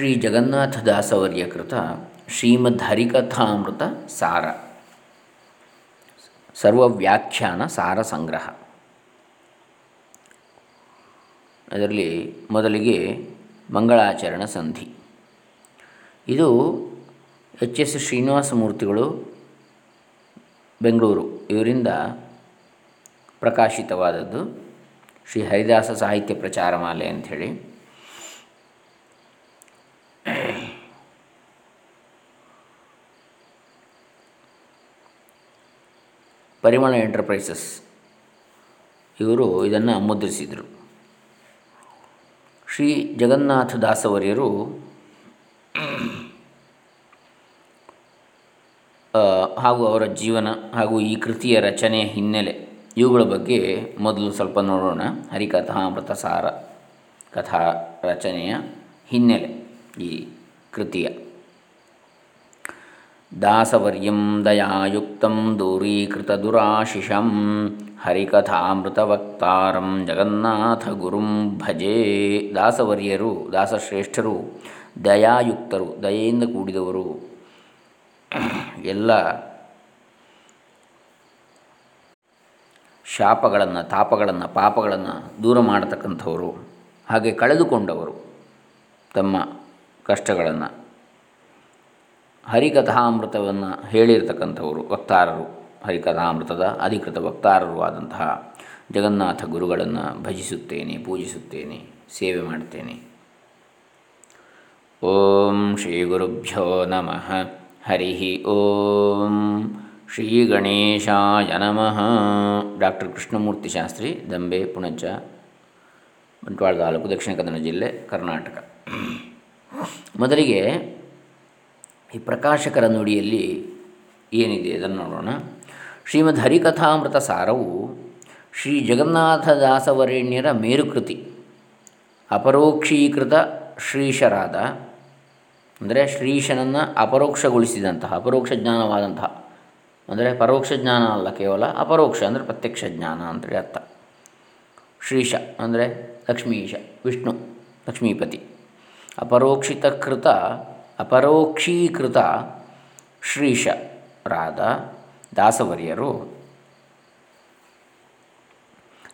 ಶ್ರೀ ಜಗನ್ನಾಥದಾಸವರ್ಯ ಕೃತ ಶ್ರೀಮದ್ ಹರಿಕಥಾಮೃತ ಸಾರ. ಸರ್ವವ್ಯಾಖ್ಯಾನ ಸಾರ ಸಂಗ್ರಹ. ಅದರಲ್ಲಿ ಮೊದಲಿಗೆ ಮಂಗಳಾಚರಣ ಸಂಧಿ. ಇದು ಎಚ್ ಎಸ್ ಶ್ರೀನಿವಾಸ ಮೂರ್ತಿಗಳು ಬೆಂಗಳೂರು. ಇವರಿಂದ ಪ್ರಕಾಶಿತವಾದದ್ದು ಶ್ರೀ ಹರಿದಾಸ ಸಾಹಿತ್ಯ ಪ್ರಚಾರ ಮಾಲೆ ಅಂಥೇಳಿ. ಪರಿಮಳ ಎಂಟರ್ಪ್ರೈಸಸ್. ಇವರು ಇದನ್ನು ಮುದ್ರಿಸಿದರು. ಶ್ರೀ ಜಗನ್ನಾಥ ದಾಸವರ್ಯರು ಹಾಗೂ ಅವರ ಜೀವನ ಹಾಗೂ ಈ ಕೃತಿಯ ರಚನೆಯ ಹಿನ್ನೆಲೆ ಇವುಗಳ ಬಗ್ಗೆ ಮೊದಲು ಸ್ವಲ್ಪ ನೋಡೋಣ. ಹರಿಕಥಾ ಸಾರ ಕಥಾ ರಚನೆಯ ಹಿನ್ನೆಲೆ ಈ ಕೃತಿಯ. ದಾಸವರ್ಯಂ ದಯಾಯುಕ್ತಂ ದೂರೀಕೃತದುರಾಶಿಷಂ ಹರಿಕಥಾಮೃತವಕ್ತಾರಂ ಜಗನ್ನಾಥ ಗುರುಂ ಭಜೇ. ದಾಸವರ್ಯರು, ದಾಸಶ್ರೇಷ್ಠರು, ದಯಾಯುಕ್ತರು, ದಯೆಯಿಂದ ಕೂಡಿದವರು. ಎಲ್ಲ ಶಾಪಗಳನ್ನು, ತಾಪಗಳನ್ನು, ಪಾಪಗಳನ್ನು ದೂರ ಮಾಡತಕ್ಕಂಥವರು. ಹಾಗೆ ಕಳೆದುಕೊಂಡವರು ತಮ್ಮ ಕಷ್ಟಗಳನ್ನು. ಹರಿಕಥಾಮೃತವನ್ನು ಹೇಳಿರ್ತಕ್ಕಂಥವರು, ವಕ್ತಾರರು. ಹರಿಕಥಾಮೃತದ ಅಧಿಕೃತ ವಕ್ತಾರರು ಆದಂತಹ ಜಗನ್ನಾಥ ಗುರುಗಳನ್ನು ಭಜಿಸುತ್ತೇನೆ, ಪೂಜಿಸುತ್ತೇನೆ, ಸೇವೆ ಮಾಡ್ತೇನೆ. ಓಂ ಶ್ರೀ ಗುರುಭ್ಯೋ ನಮಃ. ಹರಿ ಓಂ ಶ್ರೀ ಗಣೇಶಾಯ ನಮಃ. ಡಾಕ್ಟರ್ ಕೃಷ್ಣಮೂರ್ತಿ ಶಾಸ್ತ್ರಿ, ದಂಬೆ ಪುಣಚ ಬಂಟ್ವಾಳ ತಾಲೂಕು, ದಕ್ಷಿಣ ಕನ್ನಡ ಜಿಲ್ಲೆ ಕರ್ನಾಟಕ. ಮೊದಲಿಗೆ ಈ ಪ್ರಕಾಶಕರ ನುಡಿಯಲ್ಲಿ ಏನಿದೆ ಅದನ್ನು ನೋಡೋಣ. ಶ್ರೀಮದ್ ಹರಿಕಥಾಮೃತ ಸಾರವು ಶ್ರೀ ಜಗನ್ನಾಥದಾಸವರೇಣ್ಯರ ಮೇರುಕೃತಿ. ಅಪರೋಕ್ಷೀಕೃತ ಶ್ರೀಶರಾದ, ಅಂದರೆ ಶ್ರೀಶನನ್ನು ಅಪರೋಕ್ಷಗೊಳಿಸಿದಂತಹ, ಅಪರೋಕ್ಷ ಜ್ಞಾನವಾದಂತಹ, ಅಂದರೆ ಪರೋಕ್ಷ ಜ್ಞಾನ ಅಲ್ಲ ಕೇವಲ, ಅಪರೋಕ್ಷ ಅಂದರೆ ಪ್ರತ್ಯಕ್ಷ ಜ್ಞಾನ ಅಂದರೆ ಅರ್ಥ. ಶ್ರೀಶ ಅಂದರೆ ಲಕ್ಷ್ಮೀಶ, ವಿಷ್ಣು, ಲಕ್ಷ್ಮೀಪತಿ. ಅಪರೋಕ್ಷಿತಕೃತ ಅಪರೋಕ್ಷೀಕೃತ ಶ್ರೀಶರಾದ ದಾಸವರ್ಯರು.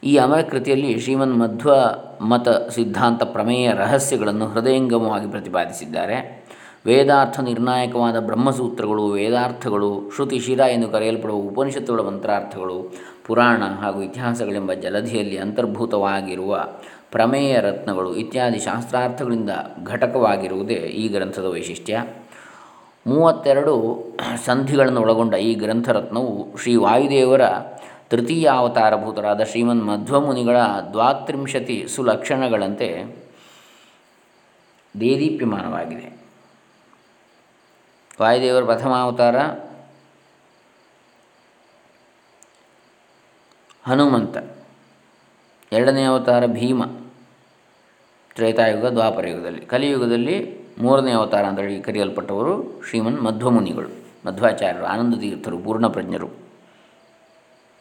ಈ ಅಮರ ಕೃತಿಯಲ್ಲಿ ಶ್ರೀಮನ್ ಮಧ್ವ ಮತ ಸಿದ್ಧಾಂತ ಪ್ರಮೇಯ ರಹಸ್ಯಗಳನ್ನು ಹೃದಯಂಗಮವಾಗಿ ಪ್ರತಿಪಾದಿಸಿದ್ದಾರೆ. ವೇದಾರ್ಥ ನಿರ್ಣಾಯಕವಾದ ಬ್ರಹ್ಮಸೂತ್ರಗಳು, ವೇದಾರ್ಥಗಳು, ಶ್ರುತಿ ಶಿರ ಎಂದು ಕರೆಯಲ್ಪಡುವ ಉಪನಿಷತ್ತುಗಳ ಮಂತ್ರಾರ್ಥಗಳು, ಪುರಾಣ ಹಾಗೂ ಇತಿಹಾಸಗಳೆಂಬ ಜಲಧಿಯಲ್ಲಿ ಅಂತರ್ಭೂತವಾಗಿರುವ ಪ್ರಮೇಯ ರತ್ನಗಳು ಇತ್ಯಾದಿ ಶಾಸ್ತ್ರಾರ್ಥಗಳಿಂದ ಘಟಕವಾಗಿರುವುದೇ ಈ ಗ್ರಂಥದ ವೈಶಿಷ್ಟ್ಯ. ಮೂವತ್ತೆರಡು ಸಂಧಿಗಳನ್ನು ಒಳಗೊಂಡ ಈ ಗ್ರಂಥರತ್ನವು ಶ್ರೀ ವಾಯುದೇವರ ತೃತೀಯ ಅವತಾರಭೂತರಾದ ಶ್ರೀಮನ್ ಮಧ್ವಮುನಿಗಳ ದ್ವಾತ್ರಿಂಶತಿ ಸುಲಕ್ಷಣಗಳಂತೆ ದೇದೀಪ್ಯಮಾನವಾಗಿದೆ. ವಾಯುದೇವರ ಪ್ರಥಮ ಅವತಾರ ಹನುಮಂತ. ಎರಡನೇ ಅವತಾರ ಭೀಮ, ತ್ರೇತಾಯುಗ, ದ್ವಾಪರಯುಗದಲ್ಲಿ. ಕಲಿಯುಗದಲ್ಲಿ ಮೂರನೇ ಅವತಾರ ಅಂತೇಳಿ ಕರೆಯಲ್ಪಟ್ಟವರು ಶ್ರೀಮನ್ ಮಧ್ವಮುನಿಗಳು, ಮಧ್ವಾಚಾರ್ಯರು ಆನಂದ ತೀರ್ಥರು ಪೂರ್ಣಪ್ರಜ್ಞರು.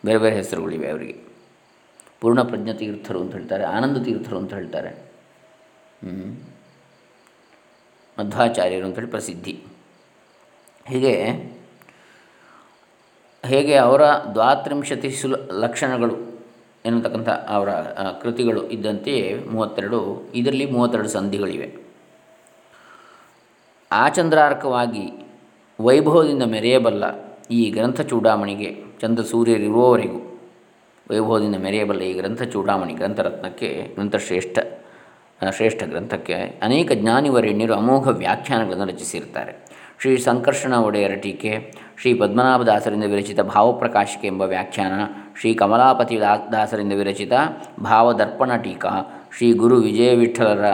ಬೇರೆ ಬೇರೆ ಹೆಸರುಗಳಿವೆ ಅವರಿಗೆ. ಪೂರ್ಣಪ್ರಜ್ಞ ತೀರ್ಥರು ಅಂತ ಹೇಳ್ತಾರೆ ಆನಂದ ತೀರ್ಥರು ಅಂತ ಹೇಳ್ತಾರೆ. ಮಧ್ವಾಚಾರ್ಯರು ಅಂತೇಳಿ ಪ್ರಸಿದ್ಧಿ. ಹೀಗೆ, ಹೇಗೆ ಅವರ ದ್ವಾತ್ರಿಂಶತಿ ಸುಲ ಲಕ್ಷಣಗಳು ಎನ್ನತಕ್ಕಂಥ ಅವರ ಕೃತಿಗಳು ಇದ್ದಂತೆಯೇ ಮೂವತ್ತೆರಡು, ಇದರಲ್ಲಿ ಮೂವತ್ತೆರಡು ಸಂಧಿಗಳಿವೆ. ಆಚಂದ್ರಾರ್ಕವಾಗಿ ವೈಭವದಿಂದ ಮೆರೆಯಬಲ್ಲ ಈ ಗ್ರಂಥ ಚೂಡಾಮಣಿಗೆ ಚಂದ್ರ ಸೂರ್ಯರಿರುವವರೆಗೂ, ವೈಭವದಿಂದ ಮೆರೆಯಬಲ್ಲ ಈ ಗ್ರಂಥ ಚೂಡಾಮಣಿ ಗ್ರಂಥರತ್ನಕ್ಕೆ ಗ್ರಂಥಶ್ರೇಷ್ಠ ಶ್ರೇಷ್ಠ ಗ್ರಂಥಕ್ಕೆ ಅನೇಕ ಜ್ಞಾನಿವರೆಣ್ಯರು ಅಮೋಘ ವ್ಯಾಖ್ಯಾನಗಳನ್ನು ರಚಿಸಿರ್ತಾರೆ ಶ್ರೀ ಸಂಕರ್ಷಣ ಒಡೆಯರ ಟೀಕೆ ಶ್ರೀ ಪದ್ಮನಾಭದಾಸರಿಂದ ವಿರಚಿತ ಭಾವಪ್ರಕಾಶಿಕೆ ಎಂಬ ವ್ಯಾಖ್ಯಾನ, ಶ್ರೀ ಕಮಲಾಪತಿ ದಾಸರಿಂದ ವಿರಚಿತ ಭಾವದರ್ಪಣ ಟೀಕಾ, ಶ್ರೀ ಗುರು ವಿಜಯ ವಿಠಲರ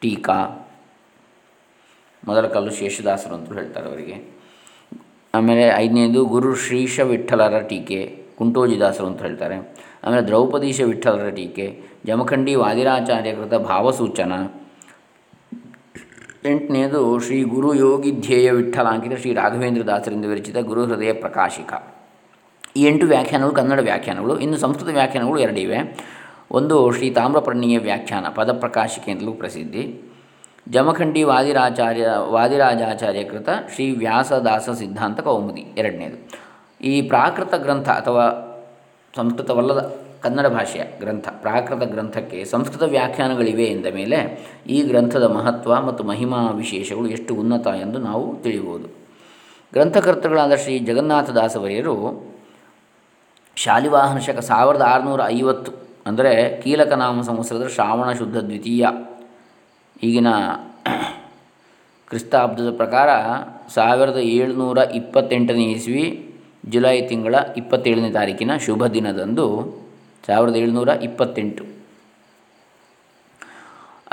ಟೀಕಾ. ಮೊದಲ ಕಲ್ಲು ಶೇಷದಾಸರು ಅಂತ ಹೇಳ್ತಾರೆ ಅವರಿಗೆ. ಆಮೇಲೆ ಐದನೇದು ಗುರು ಶ್ರೀಶ ವಿಠಲರ ಟೀಕೆ, ಕುಂಟೋಜಿದಾಸರು ಅಂತ ಹೇಳ್ತಾರೆ. ಆಮೇಲೆ ದ್ರೌಪದೀಶ ವಿಠಲರ ಟೀಕೆ, ಜಮಖಂಡಿ ವಾದಿರಾಚಾರ್ಯ ಕೃತ ಭಾವಸೂಚನ ಎಂಟನೇದು ಶ್ರೀ ಗುರು ಯೋಗಿಧ್ಯೇಯ ವಿಠಲ ಅಂಕಿತ ಶ್ರೀ ರಾಘವೇಂದ್ರ ದಾಸರಿಂದ ವಿರಚಿತ ಗುರು ಹೃದಯ ಪ್ರಕಾಶಿಕ. ಈ ಎಂಟು ವ್ಯಾಖ್ಯಾನಗಳು ಕನ್ನಡ ವ್ಯಾಖ್ಯಾನಗಳು. ಇನ್ನು ಸಂಸ್ಕೃತ ವ್ಯಾಖ್ಯಾನಗಳು ಎರಡಿವೆ ಒಂದು ಶ್ರೀ ತಾಮ್ರಪರ್ಣಿಯ ವ್ಯಾಖ್ಯಾನ ಪದಪ್ರಕಾಶಿಕೆ ಅಂತಲೂ ಪ್ರಸಿದ್ಧಿ. ಜಮಖಂಡಿ ವಾದಿರಾಚಾರ್ಯ ವಾದಿರಾಜಾಚಾರ್ಯ ಕೃತ ಶ್ರೀ ವ್ಯಾಸದಾಸ ಸಿದ್ಧಾಂತ ಕೌಮುದಿ ಎರಡನೇದು. ಈ ಪ್ರಾಕೃತ ಗ್ರಂಥ ಅಥವಾ ಸಂಸ್ಕೃತವಲ್ಲದ ಕನ್ನಡ ಭಾಷೆಯ ಗ್ರಂಥ, ಪ್ರಾಕೃತ ಗ್ರಂಥಕ್ಕೆ ಸಂಸ್ಕೃತ ವ್ಯಾಖ್ಯಾನಗಳಿವೆ ಎಂದ ಮೇಲೆ ಈ ಗ್ರಂಥದ ಮಹತ್ವ ಮತ್ತು ಮಹಿಮಾ ವಿಶೇಷಗಳು ಎಷ್ಟು ಉನ್ನತ ಎಂದು ನಾವು ತಿಳಿಯಬಹುದು. ಗ್ರಂಥಕರ್ತೃಗಳಾದ ಶ್ರೀ ಜಗನ್ನಾಥದಾಸವರಿಯರು ಶಾಲಿವಾಹನ ಶಕ ಸಾವಿರದ ಆರುನೂರ ಐವತ್ತು ಅಂದರೆ ಕೀಲಕನಾಮ ಸಂವತ್ಸರದ ಶ್ರಾವಣ ಶುದ್ಧ ದ್ವಿತೀಯ ಈಗಿನ ಕ್ರಿಸ್ತಾಬ್ದದ ಪ್ರಕಾರ ಸಾವಿರದ ಏಳುನೂರ ಇಪ್ಪತ್ತೆಂಟನೇ ಇಸ್ವಿ ಜುಲೈ ತಿಂಗಳ ಇಪ್ಪತ್ತೇಳನೇ ತಾರೀಕಿನ ಶುಭ ದಿನದಂದು ಸಾವಿರದ ಏಳುನೂರ ಇಪ್ಪತ್ತೆಂಟು.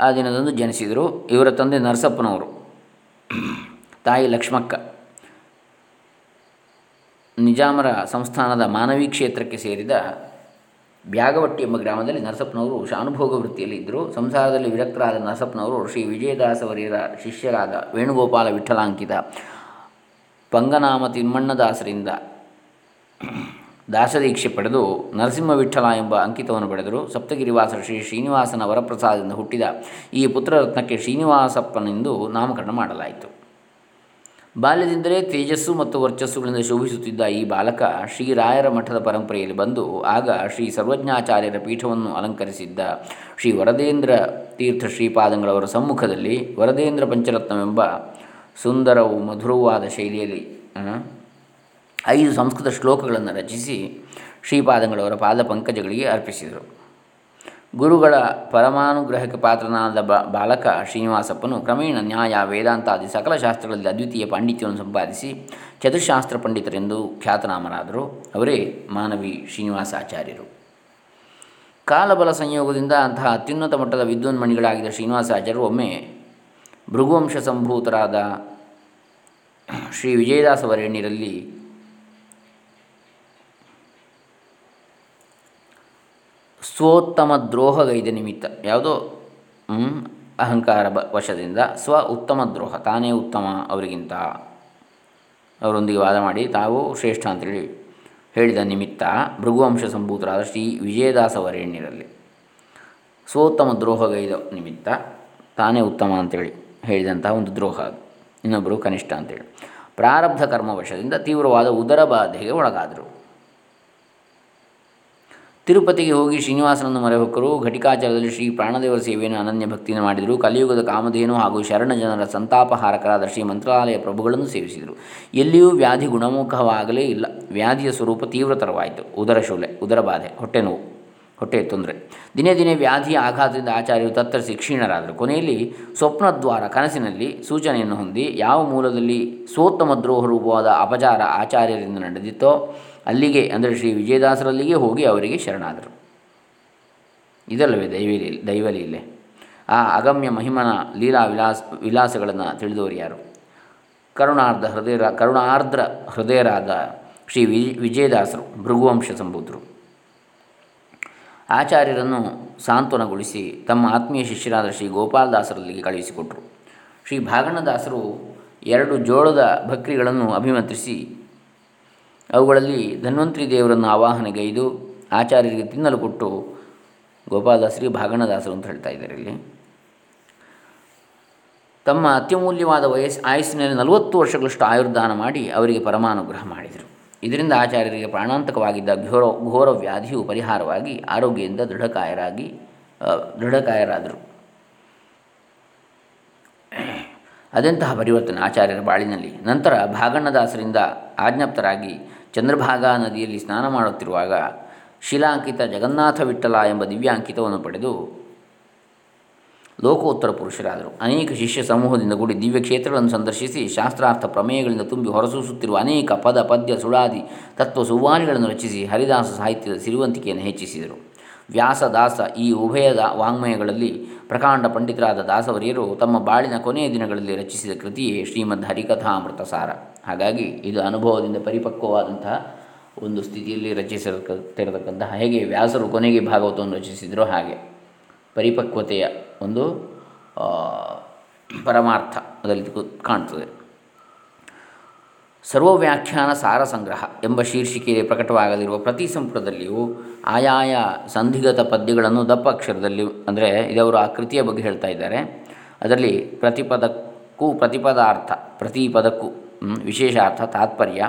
ಆ ದಿನದಂದು ಜನಿಸಿದರು ಇವರ ತಂದೆ ನರಸಪ್ಪನವರು. ತಾಯಿ ಲಕ್ಷ್ಮಕ್ಕ. ನಿಜಾಮರ ಸಂಸ್ಥಾನದ ಮಾನವಿ ಕ್ಷೇತ್ರಕ್ಕೆ ಸೇರಿದ ಬ್ಯಾಗವಟ್ಟಿ ಎಂಬ ಗ್ರಾಮದಲ್ಲಿ ನರಸಪ್ಪನವರು ಶಾನುಭೋಗ ವೃತ್ತಿಯಲ್ಲಿ ಇದ್ದರು. ಸಂಸಾರದಲ್ಲಿ ವಿರಕ್ತರಾದ ನರಸಪ್ಪನವರು ಶ್ರೀ ವಿಜಯದಾಸವರಿಯರ ಶಿಷ್ಯರಾದ ವೇಣುಗೋಪಾಲ ವಿಠಲಾಂಕಿತ, ಪಂಗನಾಮ ತಿಮ್ಮಣ್ಣದಾಸರಿಂದ ದಾಸದೀಕ್ಷೆ ಪಡೆದು ನರಸಿಂಹ ವಿಠಲ ಎಂಬ ಅಂಕಿತವನ್ನು ಪಡೆದರು. ಸಪ್ತಗಿರಿವಾಸ ಶ್ರೀ ಶ್ರೀನಿವಾಸನ ವರಪ್ರಸಾದದಿಂದ ಹುಟ್ಟಿದ ಈ ಪುತ್ರರತ್ನಕ್ಕೆ ಶ್ರೀನಿವಾಸಪ್ಪನೆಂದು ನಾಮಕರಣ ಮಾಡಲಾಯಿತು. ಬಾಲ್ಯದಿಂದಲೇ ತೇಜಸ್ಸು ಮತ್ತು ವರ್ಚಸ್ಸುಗಳಿಂದ ಶೋಭಿಸುತ್ತಿದ್ದ ಈ ಬಾಲಕ ಶ್ರೀರಾಯರ ಮಠದ ಪರಂಪರೆಯಲ್ಲಿ ಬಂದು ಆಗ ಶ್ರೀ ಸರ್ವಜ್ಞಾಚಾರ್ಯರ ಪೀಠವನ್ನು ಅಲಂಕರಿಸಿದ್ದ ಶ್ರೀ ವರದೇಂದ್ರ ತೀರ್ಥ ಶ್ರೀಪಾದಂಗಳವರ ಸಮ್ಮುಖದಲ್ಲಿ ವರದೇಂದ್ರ ಪಂಚರತ್ನವೆಂಬ ಸುಂದರವು ಮಧುರವಾದ ಶೈಲಿಯಲ್ಲಿ ಐದು ಸಂಸ್ಕೃತ ಶ್ಲೋಕಗಳನ್ನು ರಚಿಸಿ ಶ್ರೀಪಾದಂಗಳವರ ಪಾದ ಪಂಕಜಗಳಿಗೆ ಅರ್ಪಿಸಿದರು. ಗುರುಗಳ ಪರಮಾನುಗ್ರಹಕ್ಕೆ ಪಾತ್ರನಾದ ಬ, ಬಾಲಕ ಶ್ರೀನಿವಾಸಪ್ಪನು ಕ್ರಮೇಣ ನ್ಯಾಯ, ವೇದಾಂತಾದಿ ಸಕಲ ಶಾಸ್ತ್ರಗಳಲ್ಲಿ ಅದ್ವಿತೀಯ ಪಾಂಡಿತ್ಯವನ್ನು ಸಂಪಾದಿಸಿ ಚತುಶಾಸ್ತ್ರ ಪಂಡಿತರೆಂದು ಖ್ಯಾತನಾಮರಾದರು. ಅವರೇ ಮಾನವಿ ಶ್ರೀನಿವಾಸಾಚಾರ್ಯರು ಕಾಲಬಲ ಸಂಯೋಗದಿಂದ ಅಂತಹ ಅತ್ಯುನ್ನತ ಮಟ್ಟದ ವಿದ್ವನ್ಮಣಿಗಳಾಗಿದ್ದ ಶ್ರೀನಿವಾಸಾಚಾರ್ಯರು ಒಮ್ಮೆ ಭೃಗುವಂಶ ಸಂಭೂತರಾದ ಶ್ರೀ ವಿಜಯದಾಸ ವರೇಣ್ಯರಲ್ಲಿ ಸ್ವೋತ್ತಮ ದ್ರೋಹಗೈದ ನಿಮಿತ್ತ. ಯಾವುದೋ ಅಹಂಕಾರ ಬ, ವಶದಿಂದ ಸ್ವ ಉತ್ತಮ ದ್ರೋಹ, ತಾನೇ ಉತ್ತಮ ಅವರಿಗಿಂತ. ಅವರೊಂದಿಗೆ ವಾದ ಮಾಡಿ, ತಾವು ಶ್ರೇಷ್ಠ ಅಂತೇಳಿ ಹೇಳಿದ ನಿಮಿತ್ತ ಭೃಗುವಂಶ ಸಂಭೂತರಾದ ಶ್ರೀ ವಿಜಯದಾಸ ವರೇಣ್ಯರಲ್ಲಿ. ಸ್ವೋತ್ತಮ ದ್ರೋಹಗೈದ ನಿಮಿತ್ತ ತಾನೇ ಉತ್ತಮ ಅಂತೇಳಿ ಹೇಳಿದಂತಹ ಒಂದು ದ್ರೋಹ ಅದು. ಇನ್ನೊಬ್ಬರು ಕನಿಷ್ಠ ಅಂತೇಳಿ ಪ್ರಾರಬ್ಧ ಕರ್ಮವಶದಿಂದ ತೀವ್ರವಾದ ಉದರ ಬಾಧೆಗೆ ಒಳಗಾದರು. ತಿರುಪತಿಗೆ ಹೋಗಿ ಶ್ರೀನಿವಾಸನನ್ನು ಮರೆಹೊಕ್ಕರು. ಘಟಿಕಾಚಾರದಲ್ಲಿ ಶ್ರೀ ಪ್ರಾಣದೇವರ ಸೇವೆಯನ್ನು ಅನನ್ಯ ಭಕ್ತಿಯನ್ನು ಮಾಡಿದರು. ಕಲಿಯುಗದ ಕಾಮಧೇನು ಹಾಗೂ ಶರಣ ಜನರ ಸಂತಾಪಹಾರಕರಾದ ಶ್ರೀ ಮಂತ್ರಾಲಯ ಪ್ರಭುಗಳನ್ನು ಸೇವಿಸಿದರು. ಎಲ್ಲಿಯೂ ವ್ಯಾಧಿ ಗುಣಮುಖವಾಗಲೇ ಇಲ್ಲ. ವ್ಯಾಧಿಯ ಸ್ವರೂಪ ತೀವ್ರತರವಾಯಿತು. ಉದರ ಶೂಲೆ, ಉದರ ಬಾಧೆ, ಹೊಟ್ಟೆ ನೋವು, ಹೊಟ್ಟೆ ತೊಂದರೆ. ದಿನೇ ದಿನೇ ವ್ಯಾಧಿಯ ಆಘಾತದಿಂದ ಆಚಾರ್ಯರು ತತ್ತರಿಸಿ ಕ್ಷೀಣರಾದರು. ಕೊನೆಯಲ್ಲಿ ಸ್ವಪ್ನದ್ವಾರ ಕನಸಿನಲ್ಲಿ ಸೂಚನೆಯನ್ನು ಹೊಂದಿ ಯಾವ ಮೂಲದಲ್ಲಿ ಸೋತ್ತಮ ದ್ರೋಹ ರೂಪವಾದ ಅಪಚಾರ ಆಚಾರ್ಯರಿಂದ ನಡೆದಿತ್ತೋ ಅಲ್ಲಿಗೆ, ಅಂದರೆ ಶ್ರೀ ವಿಜಯದಾಸರಲ್ಲಿಗೆ ಹೋಗಿ ಅವರಿಗೆ ಶರಣಾದರು. ಇದಲ್ಲವೇ ದೈವಲಿ, ದೈವಲೀಲೆ. ಆ ಅಗಮ್ಯ ಮಹಿಮನ ಲೀಲಾ ವಿಲಾಸ, ವಿಲಾಸಗಳನ್ನು ತಿಳಿದವರು ಯಾರು? ಕರುಣಾರ್ಧ ಹೃದಯ ಕರುಣಾರ್ದ್ರ ಹೃದಯರಾದ ಶ್ರೀ ವಿಜಯದಾಸರು, ಭೃಗುವಂಶ ಸಂಬೂದರು ಆಚಾರ್ಯರನ್ನು ಸಾಂತ್ವನಗೊಳಿಸಿ ತಮ್ಮ ಆತ್ಮೀಯ ಶಿಷ್ಯರಾದ ಶ್ರೀ ಗೋಪಾಲದಾಸರಲ್ಲಿಗೆ ಕಳುಹಿಸಿಕೊಟ್ಟರು ಶ್ರೀ ಭಾಗಣ್ಣದಾಸರು ಎರಡು ಜೋಳದ ಭಕ್ರಿಗಳನ್ನು ಅಭಿಮಂತ್ರಿಸಿ ಅವುಗಳಲ್ಲಿ ಧನ್ವಂತರಿ ದೇವರನ್ನು ಆವಾಹನೆಗೈದು ಆಚಾರ್ಯರಿಗೆ ತಿನ್ನಲು ಕೊಟ್ಟು ಗೋಪಾಲದಾಸರಿಗೆ ಭಾಗಣದಾಸರು ಅಂತ ಹೇಳ್ತಾ ಇದ್ದಾರೆ ಇಲ್ಲಿ. ತಮ್ಮ ಅತ್ಯಮೂಲ್ಯವಾದ ವಯಸ್ಸು ಆಯಸ್ಸಿನಲ್ಲಿ ನಲವತ್ತು ವರ್ಷಗಳಷ್ಟು ಆಯುರ್ದಾನ ಮಾಡಿ ಅವರಿಗೆ ಪರಮಾನುಗ್ರಹ ಮಾಡಿದರು. ಇದರಿಂದ ಆಚಾರ್ಯರಿಗೆ ಪ್ರಾಣಾಂತಕವಾಗಿದ್ದ ಘೋರ ಘೋರ ವ್ಯಾಧಿಯು ಪರಿಹಾರವಾಗಿ ಆರೋಗ್ಯದಿಂದ ದೃಢಕಾಯರಾಗಿ ದೃಢಕಾಯರಾದರು. ಅದೆಂತಹ ಪರಿವರ್ತನೆ ಆಚಾರ್ಯರ ಬಾಳಿನಲ್ಲಿ. ನಂತರ ಭಾಗಣ್ಣದಾಸರಿಂದ ಆಜ್ಞಪ್ತರಾಗಿ ಚಂದ್ರಭಾಗಾ ನದಿಯಲ್ಲಿ ಸ್ನಾನ ಮಾಡುತ್ತಿರುವಾಗ ಶಿಲಾಂಕಿತ ಜಗನ್ನಾಥ ವಿಠಲ ಎಂಬ ದಿವ್ಯಾಂಕಿತವನ್ನು ಪಡೆದು ಲೋಕೋತ್ತರ ಪುರುಷರಾದರು. ಅನೇಕ ಶಿಷ್ಯ ಸಮೂಹದಿಂದ ಕೂಡಿ ದಿವ್ಯ ಕ್ಷೇತ್ರಗಳನ್ನು ಸಂದರ್ಶಿಸಿ ಶಾಸ್ತ್ರಾರ್ಥ ಪ್ರಮೇಯಗಳಿಂದ ತುಂಬಿ ಹೊರಸೂಸುತ್ತಿರುವ ಅನೇಕ ಪದ, ಪದ್ಯ, ಸುಳಾದಿ, ತತ್ವ ಸುವಾನಿಗಳನ್ನು ರಚಿಸಿ ಹರಿದಾಸ ಸಾಹಿತ್ಯದ ಸಿರುವಂತಿಕೆಯನ್ನು ಹೆಚ್ಚಿಸಿದರು. ವ್ಯಾಸದಾಸ ಈ ಉಭಯದ ವಾಂಗ್ಮಯಗಳಲ್ಲಿ ಪ್ರಕಾಂಡ ಪಂಡಿತರಾದ ದಾಸವರಿಯರು ತಮ್ಮ ಬಾಳಿನ ಕೊನೆಯ ದಿನಗಳಲ್ಲಿ ರಚಿಸಿದ ಕೃತಿಯೇ ಶ್ರೀಮದ್ ಹರಿಕಥಾಮೃತ ಸಾರ ಹಾಗಾಗಿ ಇದು ಅನುಭವದಿಂದ ಪರಿಪಕ್ವವಾದಂತಹ ಒಂದು ಸ್ಥಿತಿಯಲ್ಲಿ ರಚಿಸಿರತಕ್ಕಂತಹ ಹೇಗೆ ವ್ಯಾಸರು ಕೊನೆಗೆ ಭಾಗವತವನ್ನು ರಚಿಸಿದರೋ ಹಾಗೆ ಪರಿಪಕ್ವತೆಯ ಒಂದು ಪರಮಾರ್ಥ ಅದರಲ್ಲಿ ಕಾಣ್ತದೆ. ಸರ್ವವ್ಯಾಖ್ಯಾನ ಸಾರ ಸಂಗ್ರಹ ಎಂಬ ಶೀರ್ಷಿಕೆಯಲ್ಲಿ ಪ್ರಕಟವಾಗಲಿರುವ ಪ್ರತಿ ಸಂಪುಟದಲ್ಲಿಯೂ ಆಯಾಯ ಸಂಧಿಗತ ಪದ್ಯಗಳನ್ನು ದಪ್ಪ ಅಕ್ಷರದಲ್ಲಿ ಅಂದರೆ ಇದವರು ಆ ಕೃತಿಯ ಬಗ್ಗೆ ಹೇಳ್ತಾ ಇದ್ದಾರೆ. ಅದರಲ್ಲಿ ಪ್ರತಿಪದಕ್ಕೂ ಪ್ರತಿಪದಾರ್ಥ, ಪ್ರತಿ ಪದಕ್ಕೂ ವಿಶೇಷ ಅರ್ಥ, ತಾತ್ಪರ್ಯ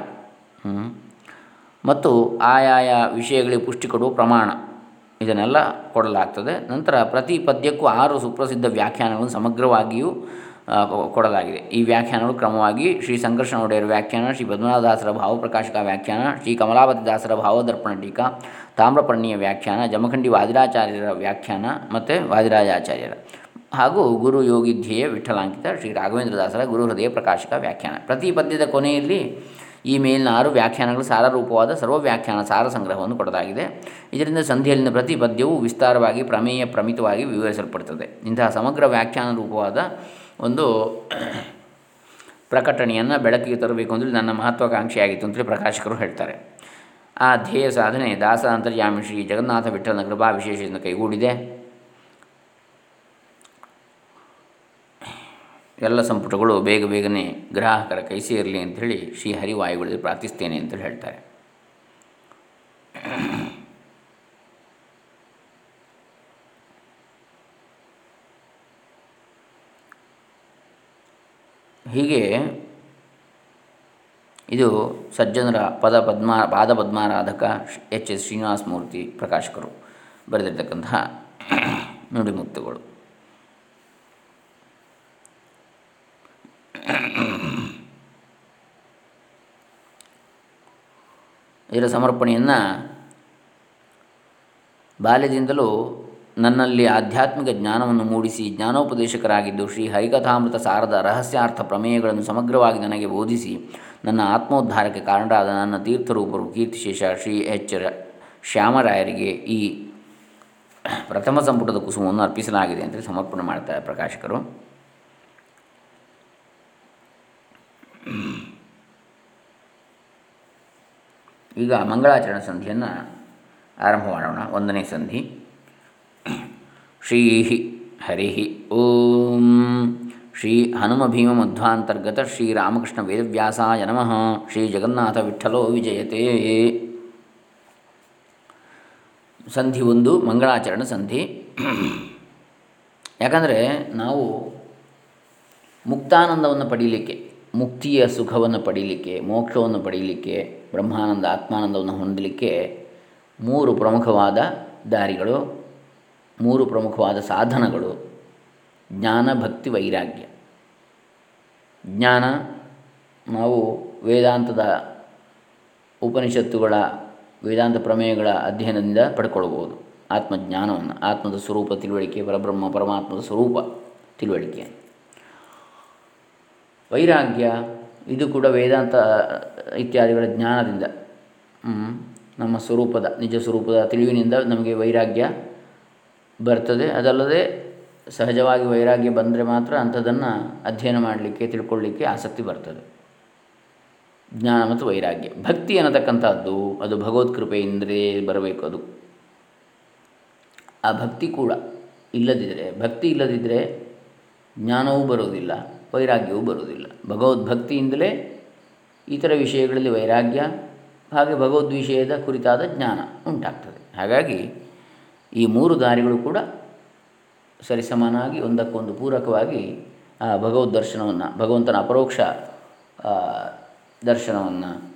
ಮತ್ತು ಆಯಾಯ ವಿಷಯಗಳಿಗೆ ಪುಷ್ಟಿ ಕೊಡುವ ಪ್ರಮಾಣ ಇದನ್ನೆಲ್ಲ ಕೊಡಲಾಗ್ತದೆ. ನಂತರ ಪ್ರತಿ ಪದ್ಯಕ್ಕೂ ಆರು ಸುಪ್ರಸಿದ್ಧ ವ್ಯಾಖ್ಯಾನಗಳನ್ನು ಸಮಗ್ರವಾಗಿಯೂ ಕೊಡಲಾಗಿದೆ. ಈ ವ್ಯಾಖ್ಯಾನಗಳು ಕ್ರಮವಾಗಿ ಶ್ರೀ ಸಂಕರ್ಷಣ ಒಡೆಯರ ವ್ಯಾಖ್ಯಾನ, ಶ್ರೀ ಪದ್ಮನಾಭದಾಸರ ಭಾವಪ್ರಕಾಶಕ ವ್ಯಾಖ್ಯಾನ, ಶ್ರೀ ಕಮಲಾಪತಿ ದಾಸರ ಭಾವದರ್ಪಣ ಟೀಕಾ ತಾಮ್ರಪರ್ಣಿಯ ವ್ಯಾಖ್ಯಾನ, ಜಮಖಂಡಿ ವಾದಿರಾಚಾರ್ಯರ ವ್ಯಾಖ್ಯಾನ ಮತ್ತು ವಾದಿರಾಜಾಚಾರ್ಯರ ಹಾಗೂ ಗುರು ಯೋಗಿಧ್ಯೇಯ ವಿಠಲಾಂಕಿತ ಶ್ರೀ ರಾಘವೇಂದ್ರ ದಾಸರ ಗುರು ಹೃದಯ ಪ್ರಕಾಶಕ ವ್ಯಾಖ್ಯಾನ. ಪ್ರತಿ ಪದ್ಯದ ಕೊನೆಯಲ್ಲಿ ಈ ಮೇಲಿನ ಆರು ವ್ಯಾಖ್ಯಾನಗಳು ಸಾರರೂಪವಾದ ಸರ್ವ ವ್ಯಾಖ್ಯಾನ ಸಾರ ಸಂಗ್ರಹವನ್ನು ಕೊಡಲಾಗಿದೆ. ಇದರಿಂದ ಸಂಧಿಯಲ್ಲಿನ ಪ್ರತಿ ಪದ್ಯವು ವಿಸ್ತಾರವಾಗಿ, ಪ್ರಮೇಯ ಪ್ರಮಿತವಾಗಿ ವಿವರಿಸಲ್ಪಡುತ್ತದೆ ಇಂತಹ ಸಮಗ್ರ ವ್ಯಾಖ್ಯಾನ ರೂಪವಾದ ಒಂದು ಪ್ರಕಟಣೆಯನ್ನು ಬೆಳಕಿಗೆ ತರಬೇಕು ಅಂದರೆ ನನ್ನ ಮಹತ್ವಾಕಾಂಕ್ಷೆಯಾಗಿತ್ತು ಅಂತೇಳಿ ಪ್ರಕಾಶಕರು ಹೇಳ್ತಾರೆ. ಆ ಧ್ಯೇಯ ಸಾಧನೆ ದಾಸ ಅಂತರ್ಯಾಮಿ ಶ್ರೀ ಜಗನ್ನಾಥ ವಿಠಲನ ಕೃಪಾ ವಿಶೇಷದಿಂದ ಕೈಗೂಡಿದೆ. ಎಲ್ಲ ಸಂಪುಟಗಳು ಬೇಗ ಬೇಗನೆ ಗ್ರಾಹಕರ ಕೈ ಸೇರಲಿ ಅಂಥೇಳಿ ಶ್ರೀ ಹರಿವಾಯುಗಳಲ್ಲಿ ಪ್ರಾರ್ಥಿಸ್ತೇನೆ ಅಂತೇಳಿ ಹೇಳ್ತಾರೆ. ಹೀಗೆ ಇದು ಸಜ್ಜನರ ಪದ ಪದ್ಮ, ಪಾದ ಪದ್ಮಾರಾಧಕ ಎಚ್ ಎಸ್ ಶ್ರೀನಿವಾಸ ಮೂರ್ತಿ ಪ್ರಕಾಶಕರು ಬರೆದಿರ್ತಕ್ಕಂತಹ ನುಡಿಮುಕ್ತಗಳು ಇದರ ಸಮರ್ಪಣೆಯನ್ನು ಬಾಲ್ಯದಿಂದಲೂ ನನ್ನಲ್ಲಿ ಆಧ್ಯಾತ್ಮಿಕ ಜ್ಞಾನವನ್ನು ಮೂಡಿಸಿ ಜ್ಞಾನೋಪದೇಶಕರಾಗಿದ್ದು ಶ್ರೀ ಹರಿಕಥಾಮೃತ ಸಾರದ ರಹಸ್ಯಾರ್ಥ ಪ್ರಮೇಯಗಳನ್ನು ಸಮಗ್ರವಾಗಿ ನನಗೆ ಬೋಧಿಸಿ ನನ್ನ ಆತ್ಮೋದ್ಧಾರಕ್ಕೆ ಕಾರಣರಾದ ನನ್ನ ತೀರ್ಥರೂಪರು ಕೀರ್ತಿಶೇಷ ಶ್ರೀ ಎಚ್ ಶ್ಯಾಮರಾಯರಿಗೆ ಈ ಪ್ರಥಮ ಸಂಪುಟದ ಕುಸುಮವನ್ನು ಅರ್ಪಿಸಲಾಗಿದೆ ಅಂತ ಸಮರ್ಪಣೆ ಮಾಡ್ತಾರೆ ಪ್ರಕಾಶಕರು. ಈಗ ಮಂಗಳಾಚರಣ ಸಂಧಿಯನ್ನು ಆರಂಭ ಮಾಡೋಣ. ಒಂದನೇ ಸಂಧಿ. ಶ್ರೀ ಹರಿ ಓಂ. ಶ್ರೀ ಹನುಮ ಭೀಮ ಮಧ್ವಾಂತರ್ಗತ ಶ್ರೀರಾಮಕೃಷ್ಣ ವೇದವ್ಯಾಸಾಯ ನಮಃ. ಶ್ರೀ ಜಗನ್ನಾಥ ವಿಠಲೋ ವಿಜಯತೆ. ಸಂಧಿ ಒಂದು, ಮಂಗಳಾಚರಣ ಸಂಧಿ. ಯಾಕಂದರೆ ನಾವು ಮುಕ್ತಾನಂದವನ್ನು ಪಡೀಲಿಕ್ಕೆ, ಮುಕ್ತಿಯ ಸುಖವನ್ನು ಪಡೀಲಿಕ್ಕೆ, ಮೋಕ್ಷವನ್ನು ಪಡೀಲಿಕ್ಕೆ, ಬ್ರಹ್ಮಾನಂದ ಆತ್ಮಾನಂದವನ್ನು ಹೊಂದಲಿಕ್ಕೆ ಮೂರು ಪ್ರಮುಖವಾದ ದಾರಿಗಳು ಮೂರು ಪ್ರಮುಖವಾದ ಸಾಧನಗಳು ಜ್ಞಾನ, ಭಕ್ತಿ, ವೈರಾಗ್ಯ. ಜ್ಞಾನ, ನಾವು ವೇದಾಂತದ ಉಪನಿಷತ್ತುಗಳ ವೇದಾಂತ ಪ್ರಮೇಯಗಳ ಅಧ್ಯಯನದಿಂದ ಪಡ್ಕೊಳ್ಬೋದು. ಆತ್ಮಜ್ಞಾನವನ್ನು, ಆತ್ಮದ ಸ್ವರೂಪ ತಿಳುವಳಿಕೆ, ಪರಬ್ರಹ್ಮ, ಪರಮಾತ್ಮದ ಸ್ವರೂಪ ತಿಳುವಳಿಕೆ. ವೈರಾಗ್ಯ, ಇದು ಕೂಡ ವೇದಾಂತ ಇತ್ಯಾದಿಗಳ ಜ್ಞಾನದಿಂದ ನಮ್ಮ ಸ್ವರೂಪದ, ನಿಜ ಸ್ವರೂಪದ ತಿಳಿವಿನಿಂದ ನಮಗೆ ವೈರಾಗ್ಯ ಬರ್ತದೆ. ಅದಲ್ಲದೆ ಸಹಜವಾಗಿ ವೈರಾಗ್ಯ ಬಂದರೆ ಮಾತ್ರ ಅಂಥದ್ದನ್ನು ಅಧ್ಯಯನ ಮಾಡಲಿಕ್ಕೆ, ತಿಳ್ಕೊಳ್ಳಿಕ್ಕೆ ಆಸಕ್ತಿ ಬರ್ತದೆ. ಜ್ಞಾನ ಮತ್ತು ವೈರಾಗ್ಯ. ಭಕ್ತಿ ಅನ್ನತಕ್ಕಂಥದ್ದು, ಅದು ಭಗವತ್ ಕೃಪೆಯಿಂದಲೇ ಬರಬೇಕು ಅದು. ಆ ಭಕ್ತಿ ಕೂಡ ಇಲ್ಲದಿದ್ದರೆ ಭಕ್ತಿ ಇಲ್ಲದಿದ್ದರೆ ಜ್ಞಾನವೂ ಬರುವುದಿಲ್ಲ, ವೈರಾಗ್ಯವೂ ಬರುವುದಿಲ್ಲ. ಭಗವದ್ಭಕ್ತಿಯಿಂದಲೇ ಇತರ ವಿಷಯಗಳಲ್ಲಿ ವೈರಾಗ್ಯ, ಹಾಗೆ ಭಗವದ್ ವಿಷಯದ ಕುರಿತಾದ ಜ್ಞಾನ ಉಂಟಾಗ್ತದೆ. ಹಾಗಾಗಿ ಈ ಮೂರು ದಾರಿಗಳು ಕೂಡ ಸರಿಸಮಾನಾಗಿ ಒಂದಕ್ಕೊಂದು ಪೂರಕವಾಗಿ, ಆ, ಭಗವದ್ ದರ್ಶನವನ್ನು, ಭಗವಂತನ ಅಪರೋಕ್ಷ ದರ್ಶನವನ್ನು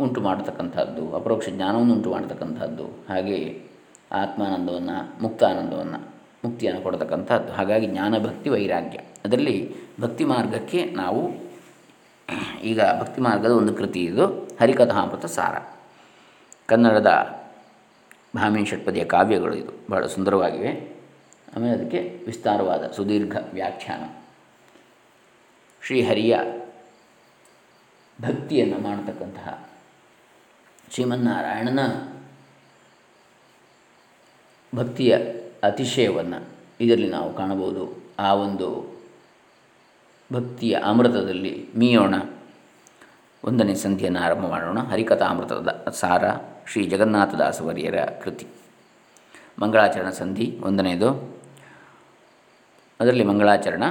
ಉಂಟು ಮಾಡತಕ್ಕಂಥದ್ದು ಅಪರೋಕ್ಷ ಜ್ಞಾನವನ್ನು ಉಂಟು ಮಾಡತಕ್ಕಂಥದ್ದು ಹಾಗೆ ಆತ್ಮಾನಂದವನ್ನು, ಮುಕ್ತಾನಂದವನ್ನು, ಮುಕ್ತಿಯನ್ನು ಕೊಡತಕ್ಕಂಥದ್ದು ಹಾಗಾಗಿ ಜ್ಞಾನ, ಭಕ್ತಿ, ವೈರಾಗ್ಯ. ಅದರಲ್ಲಿ ಭಕ್ತಿ ಮಾರ್ಗಕ್ಕೆ ನಾವು ಈಗ ಭಕ್ತಿ ಮಾರ್ಗದ ಒಂದು ಕೃತಿ ಇದು, ಹರಿಕಥಾಮೃತ ಸಾರ. ಕನ್ನಡದ ಭಾಮಿನಿ ಷಟ್ಪದಿಯ ಕಾವ್ಯಗಳು ಇದು. ಬಹಳ ಸುಂದರವಾಗಿವೆ. ಆಮೇಲೆ ಅದಕ್ಕೆ ವಿಸ್ತಾರವಾದ ಸುದೀರ್ಘ ವ್ಯಾಖ್ಯಾನ. ಶ್ರೀಹರಿಯ ಭಕ್ತಿಯನ್ನು ಮಾಡತಕ್ಕಂತಹ ಶ್ರೀಮನ್ನಾರಾಯಣನ ಭಕ್ತಿಯ ಅತಿಶಯವನ್ನು ಇದರಲ್ಲಿ ನಾವು ಕಾಣಬಹುದು. ಆ ಒಂದು ಭಕ್ತಿಯ ಅಮೃತದಲ್ಲಿ ಮೀಯೋಣ. ಒಂದನೇ ಸಂಧಿಯನ್ನು ಆರಂಭ ಮಾಡೋಣ. ಹರಿಕಥಾಮೃತದ ಸಾರ ಶ್ರೀ ಜಗನ್ನಾಥದಾಸವರಿಯರ ಕೃತಿ. ಮಂಗಳಾಚರಣ ಸಂಧಿ ಒಂದನೆಯದು ಅದರಲ್ಲಿ ಮಂಗಳಾಚರಣ.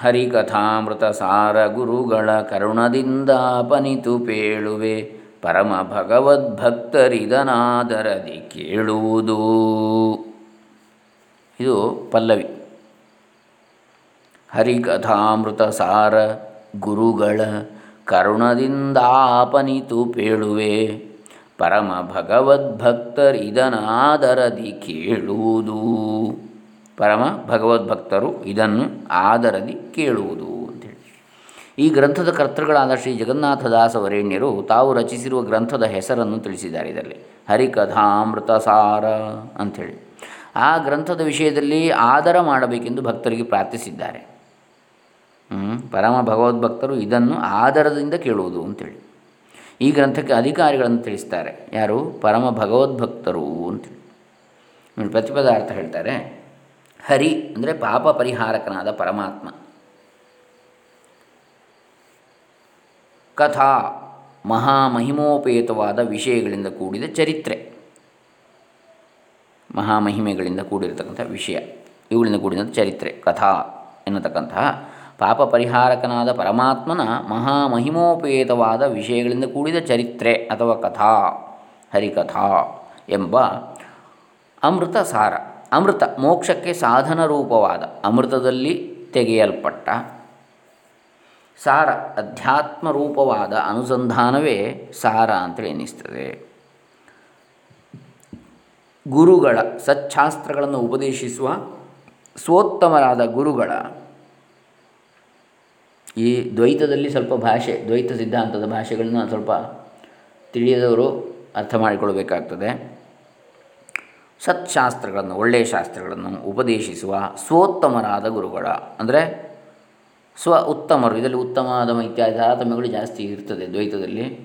ಹರಿಕಥಾಮೃತ ಸಾರ ಗುರುಗಳ ಕರುಣದಿಂದ ಅಪನಿತು ಪೇಳುವೆ, ಪರಮ ಭಗವದ್ಭಕ್ತರಿದನಾದರದಿ ಕೇಳುವುದು. ಇದು ಪಲ್ಲವಿ. ಹರಿಕಥಾಮೃತ ಸಾರ ಗುರುಗಳ ಕರುಣದಿಂದಾಪನಿತು ಪೇಳುವೆ. ಪರಮ ಭಗವದ್ಭಕ್ತರಿದನಾದರದಿ ಕೇಳುವುದು. ಪರಮ ಭಗವದ್ಭಕ್ತರು ಇದನ್ನು ಆದರದಿ ಕೇಳುವುದು ಅಂತೇಳಿ. ಈ ಗ್ರಂಥದ ಕರ್ತೃಗಳಾದ ಶ್ರೀ ಜಗನ್ನಾಥದಾಸ ವರೇಣ್ಯರು ತಾವು ರಚಿಸಿರುವ ಗ್ರಂಥದ ಹೆಸರನ್ನು ತಿಳಿಸಿದ್ದಾರೆ ಇದರಲ್ಲಿ. ಹರಿಕಥಾಮೃತ ಸಾರ ಅಂಥೇಳಿ ಆ ಗ್ರಂಥದ ವಿಷಯದಲ್ಲಿ ಆದರ ಮಾಡಬೇಕೆಂದು ಭಕ್ತರಿಗೆ ಪ್ರಾರ್ಥಿಸಿದ್ದಾರೆ. ಪರಮ ಭಗವದ್ಭಕ್ತರು ಇದನ್ನು ಆದರದಿಂದ ಕೇಳುವುದು ಅಂತೇಳಿ. ಈ ಗ್ರಂಥಕ್ಕೆ ಅಧಿಕಾರಿಗಳನ್ನು ತಿಳಿಸ್ತಾರೆ. ಯಾರು? ಪರಮ ಭಗವದ್ಭಕ್ತರು ಅಂತೇಳಿ. ಪ್ರತಿಪದ ಅರ್ಥ ಹೇಳ್ತಾರೆ, ಹರಿ ಅಂದರೆ ಪಾಪ ಪರಿಹಾರಕನಾದ ಪರಮಾತ್ಮ. ಕಥಾ ಮಹಾಮಹಿಮೋಪೇತವಾದ ವಿಷಯಗಳಿಂದ ಕೂಡಿದ ಚರಿತ್ರೆ. ಮಹಾಮಹಿಮೆಗಳಿಂದ ಕೂಡಿರತಕ್ಕಂಥ ವಿಷಯ. ಇವುಗಳಿಂದ ಕೂಡಿದಂಥ ಚರಿತ್ರೆ, ಕಥಾ ಎನ್ನತಕ್ಕಂತಹ ಪಾಪ ಪರಿಹಾರಕನಾದ ಪರಮಾತ್ಮನ ಮಹಾಮಹಿಮೋಪೇತವಾದ ವಿಷಯಗಳಿಂದ ಕೂಡಿದ ಚರಿತ್ರೆ ಅಥವಾ ಕಥಾ, ಹರಿಕಥಾ ಎಂಬ ಅಮೃತ ಸಾರ ಅಮೃತ ಮೋಕ್ಷಕ್ಕೆ ಸಾಧನ ರೂಪವಾದ ಅಮೃತದಲ್ಲಿ ತೆಗೆಯಲ್ಪಟ್ಟ ಸಾರ ಅಧ್ಯಾತ್ಮ ರೂಪವಾದ ಅನುಸಂಧಾನವೇ ಸಾರ ಅಂತೇಳಿ ಎನಿಸ್ತದೆ. ಗುರುಗಳ ಸಚ್ಛಾಸ್ತ್ರಗಳನ್ನು ಉಪದೇಶಿಸುವ ಸ್ವೋತ್ತಮರಾದ ಗುರುಗಳ ಈ ದ್ವೈತದಲ್ಲಿ ಸ್ವಲ್ಪ ಭಾಷೆ, ದ್ವೈತ ಸಿದ್ಧಾಂತದ ಭಾಷೆಗಳನ್ನು ಸ್ವಲ್ಪ ತಿಳಿಯದವರು ಅರ್ಥ ಮಾಡಿಕೊಳ್ಬೇಕಾಗ್ತದೆ. ಸತ್ಶಾಸ್ತ್ರಗಳನ್ನು, ಒಳ್ಳೆಯ ಶಾಸ್ತ್ರಗಳನ್ನು ಉಪದೇಶಿಸುವ ಸ್ವೋತ್ತಮರಾದ ಗುರುಗಳ, ಅಂದರೆ ಸ್ವ ಉತ್ತಮರು, ಇದರಲ್ಲಿ ಉತ್ತಮ ಇತ್ಯಾದಿ ತಾರತಮ್ಯಗಳು ಜಾಸ್ತಿ ಇರ್ತದೆ ದ್ವೈತದಲ್ಲಿ.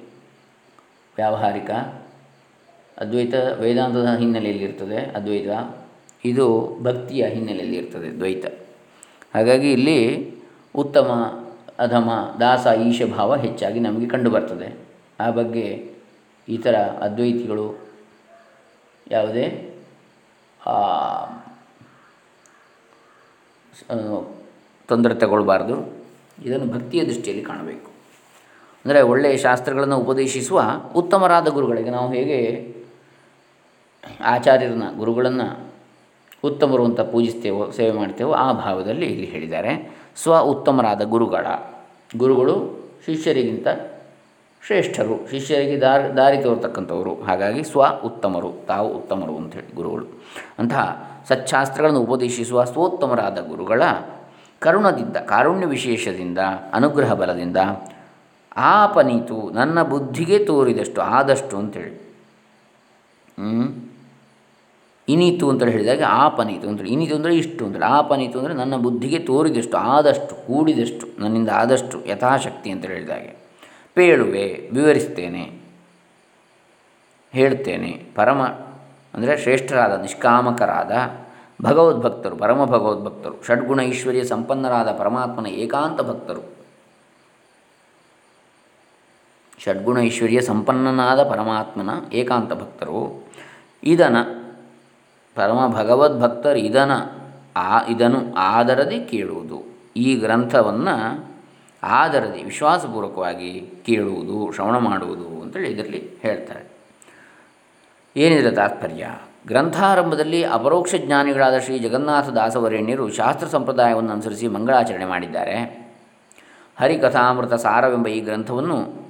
ವ್ಯಾವಹಾರಿಕ, ಅದ್ವೈತ ವೇದಾಂತದ ಹಿನ್ನೆಲೆಯಲ್ಲಿ ಇರ್ತದೆ, ಅದ್ವೈತ. ಇದು ಭಕ್ತಿಯ ಹಿನ್ನೆಲೆಯಲ್ಲಿ ಇರ್ತದೆ ದ್ವೈತ. ಹಾಗಾಗಿ ಇಲ್ಲಿ ಉತ್ತಮ ಅಧಮ, ದಾಸ, ಈಶ ಭಾವ ಹೆಚ್ಚಾಗಿ ನಮಗೆ ಕಂಡುಬರ್ತದೆ ಆ ಬಗ್ಗೆ ಈ ಥರ ಅದ್ವೈತಿಗಳು ಯಾವುದೇ ತೊಂದರೆ ತಗೊಳ್ಬಾರ್ದು. ಇದನ್ನು ಭಕ್ತಿಯ ದೃಷ್ಟಿಯಲ್ಲಿ ಕಾಣಬೇಕು. ಅಂದರೆ ಒಳ್ಳೆಯ ಶಾಸ್ತ್ರಗಳನ್ನು ಉಪದೇಶಿಸುವ ಉತ್ತಮರಾದ ಗುರುಗಳಿಗೆ ನಾವು ಹೇಗೆ ಆಚಾರ್ಯರನ್ನ, ಗುರುಗಳನ್ನು ಉತ್ತಮರು ಅಂತ ಪೂಜಿಸ್ತೇವೋ, ಸೇವೆ ಮಾಡ್ತೇವೋ ಆ ಭಾವದಲ್ಲಿ ಇಲ್ಲಿ ಹೇಳಿದ್ದಾರೆ. ಸ್ವ ಉತ್ತಮರಾದ ಗುರುಗಳ. ಗುರುಗಳು ಶಿಷ್ಯರಿಗಿಂತ ಶ್ರೇಷ್ಠರು. ಶಿಷ್ಯರಿಗೆ ದಾರಿ ದಾರಿ ತೋರ್ತಕ್ಕಂಥವರು. ಹಾಗಾಗಿ ಸ್ವ ಉತ್ತಮರು ತಾವು ಉತ್ತಮರು ಅಂಥೇಳಿ ಗುರುಗಳು. ಅಂತಹ ಸಚ್ಛಾಸ್ತ್ರಗಳನ್ನು ಉಪದೇಶಿಸುವ ಸ್ವೋತ್ತಮರಾದ ಗುರುಗಳ ಕರುಣದಿಂದ, ಕಾರುಣ್ಯ ವಿಶೇಷದಿಂದ, ಅನುಗ್ರಹ ಬಲದಿಂದ ಆಪನೀತು ನನ್ನ ಬುದ್ಧಿಗೆ ತೋರಿದಷ್ಟು, ಆದಷ್ಟು ಅಂಥೇಳಿ. ಇನೀತು ಅಂತೇಳಿ ಹೇಳಿದಾಗ ಆಪನೀತು ಅಂತೇಳಿ. ಇನಿತು ಅಂದರೆ ಇಷ್ಟು ಅಂತೇಳಿ. ಆಪನೀತು ಅಂದರೆ ನನ್ನ ಬುದ್ಧಿಗೆ ತೋರಿದಷ್ಟು ಆದಷ್ಟು, ಕೂಡಿದಷ್ಟು, ನನ್ನಿಂದ ಆದಷ್ಟು ಯಥಾಶಕ್ತಿ ಅಂತೇಳಿ ಹೇಳಿದಾಗೆ, ಪೇಳುವೆ, ವಿವರಿಸ್ತೇನೆ, ಹೇಳ್ತೇನೆ, ಪರಮ ಅಂದರೆ ಶ್ರೇಷ್ಠರಾದ, ನಿಷ್ಕಾಮಕರಾದ, ಭಗವದ್ಭಕ್ತರು, ಪರಮ ಭಗವದ್ಭಕ್ತರು, ಷಡ್ಗುಣ ಐಶ್ವರ್ಯ ಸಂಪನ್ನರಾದ ಪರಮಾತ್ಮನ ಏಕಾಂತ ಭಕ್ತರು. ಷಡ್ಗುಣ ಐಶ್ವರ್ಯ ಸಂಪನ್ನನಾದ ಪರಮಾತ್ಮನ ಏಕಾಂತ ಭಕ್ತರು. ಇದನ ಪರಮ ಭಗವದ್ಭಕ್ತರು ಇದನ ಆ, ಇದನ್ನು ಆದರದಿ ಕೇಳುವುದು. ಈ ಗ್ರಂಥವನ್ನು ಆದರದಿ, ವಿಶ್ವಾಸಪೂರ್ವಕವಾಗಿ ಕೇಳುವುದು, ಶ್ರವಣ ಮಾಡುವುದು ಅಂತೇಳಿ ಇದರಲ್ಲಿ ಹೇಳ್ತಾರೆ. ಏನಿದ್ರೆ ತಾತ್ಪರ್ಯ? ಗ್ರಂಥಾರಂಭದಲ್ಲಿ ಅಪರೋಕ್ಷ ಜ್ಞಾನಿಗಳಾದ ಶ್ರೀ ಜಗನ್ನಾಥ ದಾಸವರೇಣ್ಯರು ಶಾಸ್ತ್ರ ಸಂಪ್ರದಾಯವನ್ನು ಅನುಸರಿಸಿ ಮಂಗಳಾಚರಣೆ ಮಾಡಿದ್ದಾರೆ. ಹರಿಕಥಾಮೃತ ಸಾರವೆಂಬ ಈ ಗ್ರಂಥವನ್ನು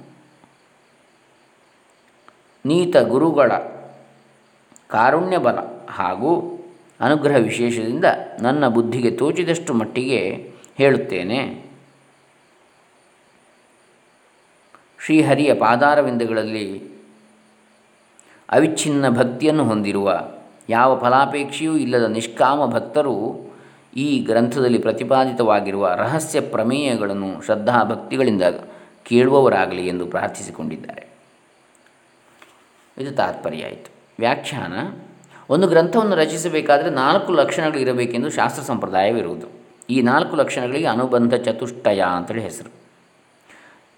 ನೀತ ಗುರುಗಳ ಕಾರುಣ್ಯ ಬಲ ಹಾಗೂ ಅನುಗ್ರಹ ವಿಶೇಷದಿಂದ ನನ್ನ ಬುದ್ಧಿಗೆ ತೋಚಿದಷ್ಟು ಮಟ್ಟಿಗೆ ಹೇಳುತ್ತೇನೆ. ಶ್ರೀಹರಿಯ ಪಾದಾರವಿಂದಗಳಲ್ಲಿ ಅವಿಚ್ಛಿನ್ನ ಭಕ್ತಿಯನ್ನು ಹೊಂದಿರುವ ಯಾವ ಫಲಾಪೇಕ್ಷೆಯೂ ಇಲ್ಲದ ನಿಷ್ಕಾಮ ಭಕ್ತರು ಈ ಗ್ರಂಥದಲ್ಲಿ ಪ್ರತಿಪಾದಿತವಾಗಿರುವ ರಹಸ್ಯ ಪ್ರಮೇಯಗಳನ್ನು ಶ್ರದ್ಧಾ ಭಕ್ತಿಗಳಿಂದ ಕೇಳುವವರಾಗಲಿ ಎಂದು ಪ್ರಾರ್ಥಿಸಿಕೊಂಡಿದ್ದಾರೆ. ಇದು ತಾತ್ಪರ್ಯ ಆಯಿತು. ವ್ಯಾಖ್ಯಾನ ಒಂದು ಗ್ರಂಥವನ್ನು ರಚಿಸಬೇಕಾದರೆ ನಾಲ್ಕು ಲಕ್ಷಣಗಳು ಇರಬೇಕೆಂದು ಶಾಸ್ತ್ರ ಸಂಪ್ರದಾಯವಿರುವುದು. ಈ ನಾಲ್ಕು ಲಕ್ಷಣಗಳಿಗೆ ಅನುಬಂಧ ಚತುಷ್ಟಯ ಅಂತೇಳಿ ಹೆಸರು.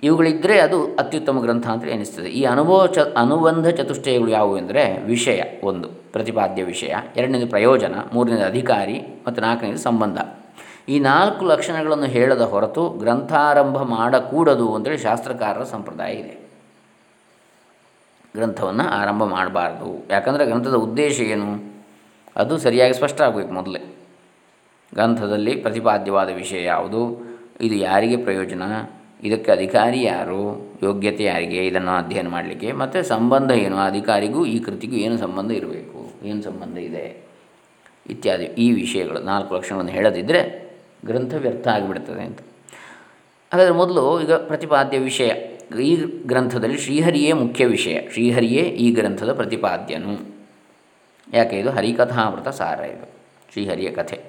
ಇವುಗಳಿದ್ದರೆ ಅದು ಅತ್ಯುತ್ತಮ ಗ್ರಂಥ ಅಂತ ಎನಿಸ್ತದೆ. ಈ ಅನುಭವ ಚ, ಅನುಬಂಧ ಚತುಷ್ಟಯಗಳು ಯಾವುವು ಎಂದರೆ ವಿಷಯ ಒಂದು, ಪ್ರತಿಪಾದ್ಯ ವಿಷಯ, ಎರಡನೇದು ಪ್ರಯೋಜನ, ಮೂರನೇದು ಅಧಿಕಾರಿ, ಮತ್ತು ನಾಲ್ಕನೇದು ಸಂಬಂಧ. ಈ ನಾಲ್ಕು ಲಕ್ಷಣಗಳನ್ನು ಹೇಳದ ಹೊರತು ಗ್ರಂಥಾರಂಭ ಮಾಡಕೂಡದು ಅಂತೇಳಿ ಶಾಸ್ತ್ರಕಾರರ ಸಂಪ್ರದಾಯ ಇದೆ. ಗ್ರಂಥವನ್ನು ಆರಂಭ ಮಾಡಬಾರ್ದು. ಯಾಕಂದರೆ ಗ್ರಂಥದ ಉದ್ದೇಶ ಏನು? ಅದು ಸರಿಯಾಗಿ ಸ್ಪಷ್ಟ ಆಗಬೇಕು ಮೊದಲೇ. ಗ್ರಂಥದಲ್ಲಿ ಪ್ರತಿಪಾದ್ಯವಾದ ವಿಷಯ ಯಾವುದು? ಇದು ಯಾರಿಗೆ ಪ್ರಯೋಜನ? ಇದಕ್ಕೆ ಅಧಿಕಾರಿ ಯಾರು? ಯೋಗ್ಯತೆ ಯಾರಿಗೆ? ಇದನ್ನು ಅಧ್ಯಯನ ಮಾಡಲಿಕ್ಕೆ. ಮತ್ತು ಸಂಬಂಧ ಏನು? ಅಧಿಕಾರಿಗೂ, ಈ ಕೃತಿಗೂ ಏನು ಸಂಬಂಧ ಇರಬೇಕು? ಏನು ಸಂಬಂಧ ಇದೆ? ಇತ್ಯಾದಿ. ಈ ವಿಷಯಗಳು ನಾಲ್ಕು ಲಕ್ಷಣಗಳನ್ನು ಹೇಳದಿದ್ದರೆ ಗ್ರಂಥ ವ್ಯರ್ಥ ಆಗಿಬಿಡ್ತದೆ ಅಂತ. ಹಾಗಾದರೆ ಮೊದಲು ಈಗ ಪ್ರತಿಪಾದ್ಯ ವಿಷಯ. ಈ ಗ್ರಂಥದಲ್ಲಿ ಶ್ರೀಹರಿಯೇ ಮುಖ್ಯ ವಿಷಯ. ಶ್ರೀಹರಿಯೇ ಈ ಗ್ರಂಥದ ಪ್ರತಿಪಾದ್ಯನು. ಯಾಕೆ ಇದು? ಹರಿಕಥಾಮೃತ ಸಾರ ಇದು. ಶ್ರೀಹರಿಯ ಕಥೆ.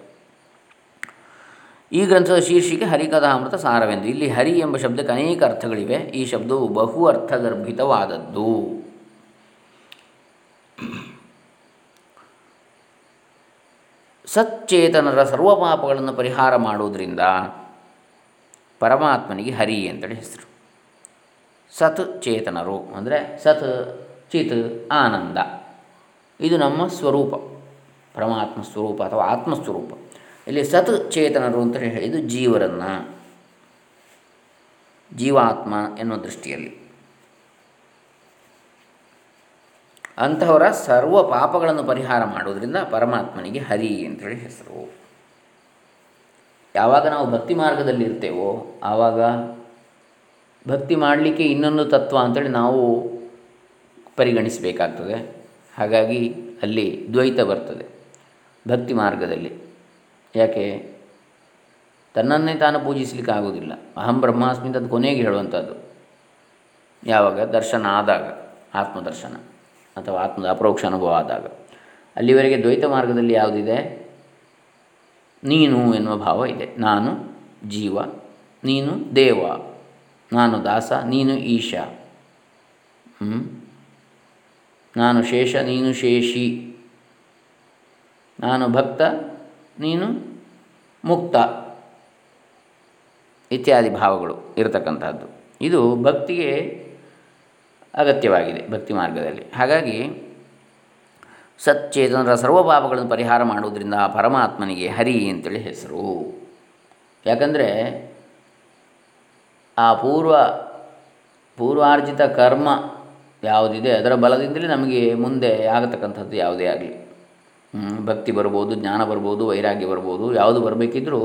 ಈ ಗ್ರಂಥದ ಶೀರ್ಷಿಕೆ ಹರಿಕಥಾಮೃತ ಸಾರವೆಂದು. ಇಲ್ಲಿ ಹರಿ ಎಂಬ ಶಬ್ದಕ್ಕೆ ಅನೇಕ ಅರ್ಥಗಳಿವೆ. ಈ ಶಬ್ದವು ಬಹು ಅರ್ಥಗರ್ಭಿತವಾದದ್ದು. ಸಚ್ಚೇತನರ ಸರ್ವ ಪಾಪಗಳನ್ನು ಪರಿಹಾರ ಮಾಡುವುದರಿಂದ ಪರಮಾತ್ಮನಿಗೆ ಹರಿ ಅಂತೇಳಿ ಹೆಸರು. ಸತ್ ಚೇತನರು, ಅಂದರೆ ಸತ್ ಚಿತ್ ಆನಂದ. ಇದು ನಮ್ಮ ಸ್ವರೂಪ, ಪರಮಾತ್ಮ ಸ್ವರೂಪ ಅಥವಾ ಆತ್ಮಸ್ವರೂಪ. ಇಲ್ಲಿ ಸತ್ ಚೇತನರು ಅಂತ ಹೇಳಿದ್ದು ಜೀವರನ್ನು, ಜೀವಾತ್ಮ ಎನ್ನುವ ದೃಷ್ಟಿಯಲ್ಲಿ. ಅಂತಹವರ ಸರ್ವ ಪಾಪಗಳನ್ನು ಪರಿಹಾರ ಮಾಡುವುದರಿಂದ ಪರಮಾತ್ಮನಿಗೆ ಹರಿ ಅಂತೇಳಿ ಹೆಸರು. ಯಾವಾಗ ನಾವು ಭಕ್ತಿ ಮಾರ್ಗದಲ್ಲಿ ಇರ್ತೇವೋ, ಆವಾಗ ಭಕ್ತಿ ಮಾಡಲಿಕ್ಕೆ ಇನ್ನೊಂದು ತತ್ವ ಅಂತೇಳಿ ನಾವು ಪರಿಗಣಿಸಬೇಕಾಗ್ತದೆ. ಹಾಗಾಗಿ ಅಲ್ಲಿ ದ್ವೈತ ಬರ್ತದೆ ಭಕ್ತಿ ಮಾರ್ಗದಲ್ಲಿ. ಯಾಕೆ? ತನ್ನನ್ನೇ ತಾನು ಪೂಜಿಸಲಿಕ್ಕೆ ಆಗೋದಿಲ್ಲ. ಅಹಂ ಬ್ರಹ್ಮಾಸ್ಮಿ ಅಂತ ಕೊನೆಗೆ ಹೇಳುವಂಥದ್ದು. ಯಾವಾಗ? ದರ್ಶನ ಆದಾಗ, ಆತ್ಮದರ್ಶನ ಅಥವಾ ಆತ್ಮದ ಅಪರೋಕ್ಷ ಅನುಭವ ಆದಾಗ. ಅಲ್ಲಿವರೆಗೆ ದ್ವೈತ ಮಾರ್ಗದಲ್ಲಿ ಯಾವುದಿದೆ? ನೀನು ಎನ್ನುವ ಭಾವ ಇದೆ. ನಾನು, ಜೀವ, ನೀನು, ದೇವ. ನಾನು ದಾಸ, ನೀನು ಈಶ. ನಾನು ಶೇಷ, ನೀನು ಶೇಷಿ. ನಾನು ಭಕ್ತ, ನೀನು ಮುಕ್ತ. ಇತ್ಯಾದಿ ಭಾವಗಳು ಇರತಕ್ಕಂಥದ್ದು ಇದು ಭಕ್ತಿಗೆ ಅಗತ್ಯವಾಗಿದೆ ಭಕ್ತಿ ಮಾರ್ಗದಲ್ಲಿ. ಹಾಗಾಗಿ ಸಚ್ಚೇತನರ ಸರ್ವ ಪಾಪಗಳನ್ನು ಪರಿಹಾರ ಮಾಡುವುದರಿಂದ ಪರಮಾತ್ಮನಿಗೆ ಹರಿ ಅಂತೇಳಿ ಹೆಸರು. ಯಾಕಂದರೆ ಆ ಪೂರ್ವ, ಪೂರ್ವಾರ್ಜಿತ ಕರ್ಮ ಯಾವುದಿದೆ, ಅದರ ಬಲದಿಂದಲೇ ನಮಗೆ ಮುಂದೆ ಆಗತಕ್ಕಂಥದ್ದು ಯಾವುದೇ ಆಗಲಿ. ಭಕ್ತಿ ಬರ್ಬೋದು, ಜ್ಞಾನ ಬರ್ಬೋದು, ವೈರಾಗ್ಯ ಬರ್ಬೋದು, ಯಾವುದು ಬರಬೇಕಿದ್ರೂ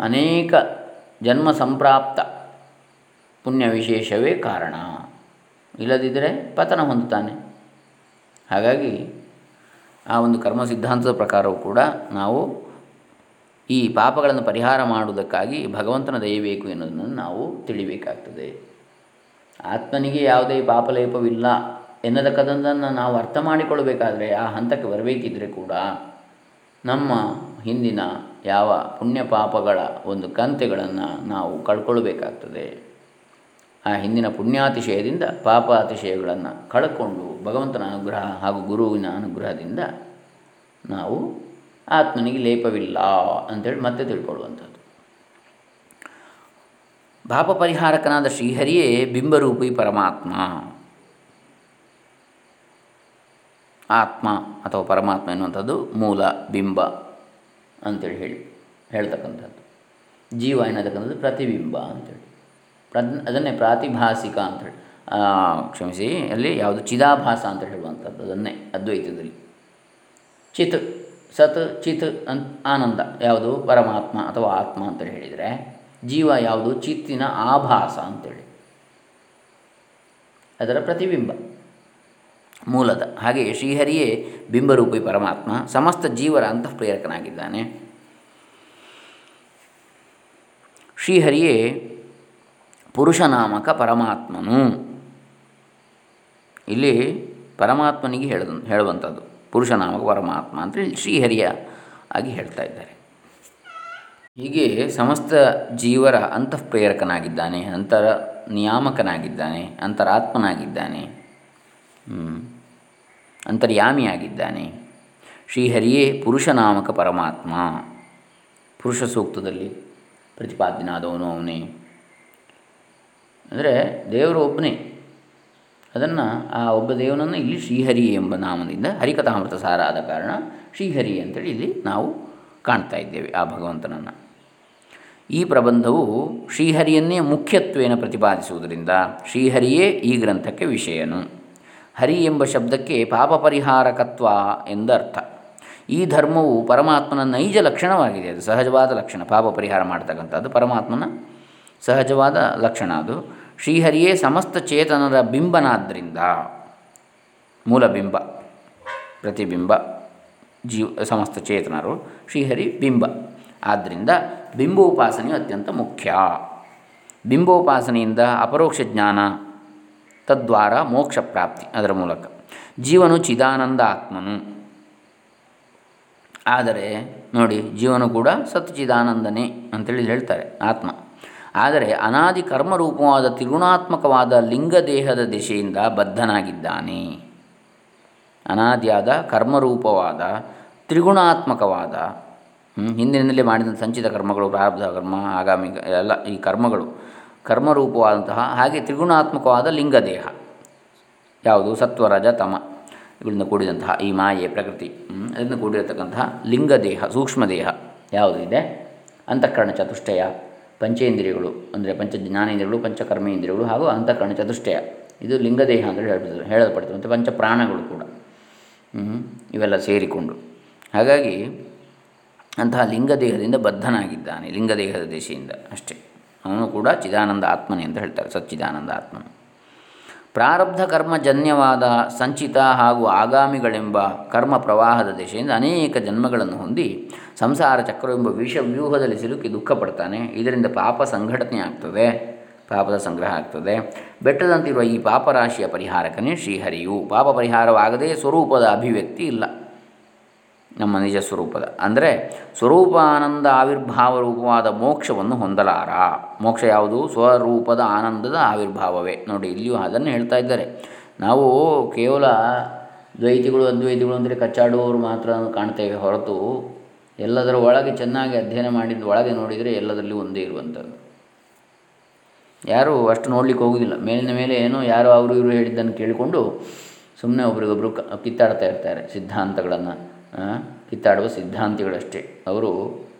ಅನೇಕ ಜನ್ಮ ಸಂಪ್ರಾಪ್ತ ಪುಣ್ಯ ವಿಶೇಷವೇ ಕಾರಣ. ಇಲ್ಲದಿದ್ದರೆ ಪತನ ಹೊಂದುತ್ತಾನೆ. ಹಾಗಾಗಿ ಆ ಒಂದು ಕರ್ಮ ಸಿದ್ಧಾಂತದ ಪ್ರಕಾರವೂ ಕೂಡ ನಾವು ಈ ಪಾಪಗಳನ್ನು ಪರಿಹಾರ ಮಾಡುವುದಕ್ಕಾಗಿ ಭಗವಂತನ ದಯಬೇಕು ಎನ್ನುವುದನ್ನು ನಾವು ತಿಳಿಬೇಕಾಗ್ತದೆ. ಆತ್ಮನಿಗೆ ಯಾವುದೇ ಪಾಪಲೇಪವಿಲ್ಲ ಎನ್ನತಕ್ಕಂಥದ್ದನ್ನು ನಾವು ಅರ್ಥ ಮಾಡಿಕೊಳ್ಳಬೇಕಾದರೆ ಆ ಹಂತಕ್ಕೆ ಬರಬೇಕಿದ್ರೆ ಕೂಡ ನಮ್ಮ ಹಿಂದಿನ ಯಾವ ಪುಣ್ಯ ಪಾಪಗಳ ಒಂದು ಕಂತೆಗಳನ್ನು ನಾವು ಕಳ್ಕೊಳ್ಬೇಕಾಗ್ತದೆ. ಆ ಹಿಂದಿನ ಪುಣ್ಯಾತಿಶಯದಿಂದ ಪಾಪಾತಿಶಯಗಳನ್ನು ಕಳ್ಕೊಂಡು ಭಗವಂತನ ಅನುಗ್ರಹ ಹಾಗೂ ಗುರುವಿನ ಅನುಗ್ರಹದಿಂದ ನಾವು ಆತ್ಮನಿಗೆ ಲೇಪವಿಲ್ಲ ಅಂತೇಳಿ ಮತ್ತೆ ತಿಳ್ಕೊಳ್ಳುವಂಥದ್ದು. ಪಾಪ ಪರಿಹಾರಕನಾದ ಶ್ರೀಹರಿಯೇ ಬಿಂಬರೂಪಿ ಪರಮಾತ್ಮ. ಆತ್ಮ ಅಥವಾ ಪರಮಾತ್ಮ ಎನ್ನುವಂಥದ್ದು ಮೂಲ, ಬಿಂಬ ಅಂತೇಳಿ ಹೇಳಿ, ಹೇಳ್ತಕ್ಕಂಥದ್ದು. ಜೀವ ಎನ್ನತಕ್ಕಂಥದ್ದು ಪ್ರತಿಬಿಂಬ ಅಂತೇಳಿ. ಪ್ರದ್, ಅದನ್ನೇ ಪ್ರಾತಿಭಾಸಿಕ ಅಂತೇಳಿ. ಕ್ಷಮಿಸಿ, ಅಲ್ಲಿ ಯಾವುದು ಚಿದಾಭಾಸ ಅಂತ ಹೇಳುವಂಥದ್ದು, ಅದನ್ನೇ ಅದ್ವೈತದಲ್ಲಿ. ಚಿತ್ ಸತ್, ಚಿತ್ ಅಂತ ಆನಂದ ಯಾವುದು? ಪರಮಾತ್ಮ ಅಥವಾ ಆತ್ಮ ಅಂತೇಳಿ ಹೇಳಿದರೆ ಜೀವ ಯಾವುದು? ಚಿತ್ತಿನ ಆಭಾಸ ಅಂತೇಳಿ. ಅದರ ಪ್ರತಿಬಿಂಬ ಮೂಲದ. ಹಾಗೆ ಶ್ರೀಹರಿಯೇ ಬಿಂಬರೂಪಿ ಪರಮಾತ್ಮ, ಸಮಸ್ತ ಜೀವರ ಅಂತಃಪ್ರೇರಕನಾಗಿದ್ದಾನೆ. ಶ್ರೀಹರಿಯೇ ಪುರುಷನಾಮಕ ಪರಮಾತ್ಮನು. ಇಲ್ಲಿ ಪರಮಾತ್ಮನಿಗೆ ಹೇಳ ಹೇಳುವಂಥದ್ದು. ಪುರುಷನಾಮಕ ಪರಮಾತ್ಮ ಅಂತೇಳಿ ಶ್ರೀಹರಿಯ ಆಗಿ ಹೇಳ್ತಾ ಇದ್ದಾರೆ. ಹೀಗೆ ಸಮಸ್ತ ಜೀವರ ಅಂತಃಪ್ರೇರಕನಾಗಿದ್ದಾನೆ, ಅಂತರ ನಿಯಾಮಕನಾಗಿದ್ದಾನೆ ಅಂತರಾತ್ಮನಾಗಿದ್ದಾನೆ ಅಂತರ್ಯಾಮಿಯಾಗಿದ್ದಾನೆ. ಶ್ರೀಹರಿಯೇ ಪುರುಷನಾಮಕ ಪರಮಾತ್ಮ. ಪುರುಷ ಸೂಕ್ತದಲ್ಲಿ ಪ್ರತಿಪಾದ್ಯನಾದವನು ಅವನೇ. ಅಂದರೆ ದೇವರು ಒಬ್ಬನೇ. ಅದನ್ನು ಆ ಒಬ್ಬ ದೇವನನ್ನು ಇಲ್ಲಿ ಶ್ರೀಹರಿ ಎಂಬ ನಾಮದಿಂದ ಹರಿಕಥಾಮೃತ ಸಾರ ಆದ ಕಾರಣ ಶ್ರೀಹರಿ ಅಂತೇಳಿ ಇಲ್ಲಿ ನಾವು ಕಾಣ್ತಾ ಇದ್ದೇವೆ ಆ ಭಗವಂತನನ್ನು. ಈ ಪ್ರಬಂಧವು ಶ್ರೀಹರಿಯನ್ನೇ ಮುಖ್ಯತ್ವೇನ ಪ್ರತಿಪಾದಿಸುವುದರಿಂದ ಶ್ರೀಹರಿಯೇ ಈ ಗ್ರಂಥಕ್ಕೆ ವಿಷಯನು. ಹರಿ ಎಂಬ ಶಬ್ದಕ್ಕೆ ಪಾಪ ಪರಿಹಾರಕತ್ವ ಎಂದರ್ಥ. ಈ ಧರ್ಮವು ಪರಮಾತ್ಮನ ನೈಜ ಲಕ್ಷಣವಾಗಿದೆ. ಅದು ಸಹಜವಾದ ಲಕ್ಷಣ. ಪಾಪ ಪರಿಹಾರ ಮಾಡ್ತಕ್ಕಂಥದ್ದು ಪರಮಾತ್ಮನ ಸಹಜವಾದ ಲಕ್ಷಣ ಅದು. ಶ್ರೀಹರಿಯೇ ಸಮಸ್ತ ಚೇತನರ ಬಿಂಬನಾದ್ದರಿಂದ ಮೂಲಬಿಂಬ, ಪ್ರತಿಬಿಂಬ, ಜೀವ, ಸಮಸ್ತ ಚೇತನರು ಶ್ರೀಹರಿ ಬಿಂಬ. ಆದ್ದರಿಂದ ಬಿಂಬೋಪಾಸನೆಯು ಅತ್ಯಂತ ಮುಖ್ಯ. ಬಿಂಬೋಪಾಸನೆಯಿಂದ ಅಪರೋಕ್ಷ ಜ್ಞಾನ, ತದ್ವಾರ ಮೋಕ್ಷ ಪ್ರಾಪ್ತಿ ಅದರ ಮೂಲಕ. ಜೀವನು ಚಿದಾನಂದ ಆತ್ಮನು. ಆದರೆ ನೋಡಿ, ಜೀವನು ಕೂಡ ಸತ್ ಚಿದಾನಂದನೇ ಅಂತೇಳಿ ಹೇಳ್ತಾರೆ ಆತ್ಮ. ಆದರೆ ಅನಾದಿ ಕರ್ಮರೂಪವಾದ ತ್ರಿಗುಣಾತ್ಮಕವಾದ ಲಿಂಗದೇಹದ ದಿಶೆಯಿಂದ ಬದ್ಧನಾಗಿದ್ದಾನೆ. ಅನಾದಿಯಾದ ಕರ್ಮರೂಪವಾದ ತ್ರಿಗುಣಾತ್ಮಕವಾದ ಹಿಂದಿನಿಂದಲೇ ಮಾಡಿದ ಸಂಚಿತ ಕರ್ಮಗಳು, ಪ್ರಾರಬ್ಧ ಕರ್ಮ, ಆಗಾಮಿ ಎಲ್ಲ ಈ ಕರ್ಮಗಳು, ಕರ್ಮರೂಪವಾದಂತಹ ಹಾಗೆ ತ್ರಿಗುಣಾತ್ಮಕವಾದ ಲಿಂಗದೇಹ, ಯಾವುದು? ಸತ್ವರಜ ತಮ, ಇವುಗಳಿಂದ ಕೂಡಿದಂತಹ ಈ ಮಾಯೆ, ಪ್ರಕೃತಿ ಅದರಿಂದ ಕೂಡಿರತಕ್ಕಂತಹ ಲಿಂಗದೇಹ, ಸೂಕ್ಷ್ಮದೇಹ ಯಾವುದಿದೆ ಅಂತಃಕರಣ ಚತುಷ್ಟಯ ಪಂಚೇಂದ್ರಿಯಗಳು, ಅಂದರೆ ಪಂಚ ಜ್ಞಾನೇಂದ್ರಿಯಗಳು ಪಂಚಕರ್ಮೇಂದ್ರಿಯಗಳು ಹಾಗೂ ಅಂತಃಕರಣ ಚತುಷ್ಟಯ ಇದು ಲಿಂಗದೇಹ ಅಂತ ಹೇಳ್ಬೋದು ಹೇಳಲ್ಪಡ್ತದೆ, ಮತ್ತು ಪಂಚ ಪ್ರಾಣಗಳು ಕೂಡ. ಇವೆಲ್ಲ ಸೇರಿಕೊಂಡು. ಹಾಗಾಗಿ ಅಂತಹ ಲಿಂಗದೇಹದಿಂದ ಬದ್ಧನಾಗಿದ್ದಾನೆ, ಲಿಂಗದೇಹದ ದೇಶೆಯಿಂದ ಅಷ್ಟೇ. ಅವನು ಕೂಡ ಚಿದಾನಂದ ಆತ್ಮನೇ ಅಂತ ಹೇಳ್ತಾರೆ, ಸಚ್ಚಿದಾನಂದ ಆತ್ಮನು. ಪ್ರಾರಬ್ಧ ಕರ್ಮಜನ್ಯವಾದ ಸಂಚಿತ ಹಾಗೂ ಆಗಾಮಿಗಳೆಂಬ ಕರ್ಮ ಪ್ರವಾಹದ ದಿಶೆಯಿಂದ ಅನೇಕ ಜನ್ಮಗಳನ್ನು ಹೊಂದಿ ಸಂಸಾರ ಚಕ್ರವೆಂಬ ವಿಷ ವ್ಯೂಹದಲ್ಲಿ ಸಿಲುಕಿ ದುಃಖ ಪಡ್ತಾನೆ ಇದರಿಂದ ಪಾಪ ಸಂಘಟನೆ ಆಗ್ತದೆ. ಪಾಪದ ಸಂಗ್ರಹ ಆಗ್ತದೆ. ಬೆಟ್ಟದಂತಿರುವ ಈ ಪಾಪರಾಶಿಯ ಪರಿಹಾರಕನೇ ಶ್ರೀಹರಿಯು. ಪಾಪ ಪರಿಹಾರವಾಗದೇ ಸ್ವರೂಪದ ಅಭಿವ್ಯಕ್ತಿ ಇಲ್ಲ. ನಮ್ಮ ನಿಜ ಸ್ವರೂಪದ. ಅಂದರೆ ಸ್ವರೂಪಾನಂದ ಆವಿರ್ಭಾವ ರೂಪವಾದ ಮೋಕ್ಷವನ್ನು ಹೊಂದಲಾರ. ಮೋಕ್ಷ ಯಾವುದು? ಸ್ವರೂಪದ ಆನಂದದ ಆವಿರ್ಭಾವವೇ. ನೋಡಿ, ಇಲ್ಲಿಯೂ ಅದನ್ನು ಹೇಳ್ತಾ ಇದ್ದಾರೆ. ನಾವು ಕೇವಲ ದ್ವೈತಿಗಳು, ಅದ್ವೈತಿಗಳು ಅಂದರೆ ಕಚ್ಚಾಡುವವರು ಮಾತ್ರ ಕಾಣ್ತೇವೆ ಹೊರತು ಎಲ್ಲದರ ಒಳಗೆ ಚೆನ್ನಾಗಿ ಅಧ್ಯಯನ ಮಾಡಿದ ಒಳಗೆ ನೋಡಿದರೆ ಎಲ್ಲದರಲ್ಲಿ ಒಂದೇ ಇರುವಂಥದ್ದು. ಯಾರೂ ಅಷ್ಟು ನೋಡ್ಲಿಕ್ಕೆ ಹೋಗುವುದಿಲ್ಲ ಮೇಲಿನ ಮೇಲೆ ಏನೋ ಯಾರೋ ಅವರು ಇವರು ಹೇಳಿದ್ದನ್ನು ಕೇಳಿಕೊಂಡು ಸುಮ್ಮನೆ ಒಬ್ರಿಗೊಬ್ಬರು ಕಿತ್ತಾಡ್ತಾ ಇರ್ತಾರೆ ಸಿದ್ಧಾಂತಗಳನ್ನು. ಕಿತ್ತಾಡುವ ಸಿದ್ಧಾಂತಿಗಳಷ್ಟೇ. ಅವರು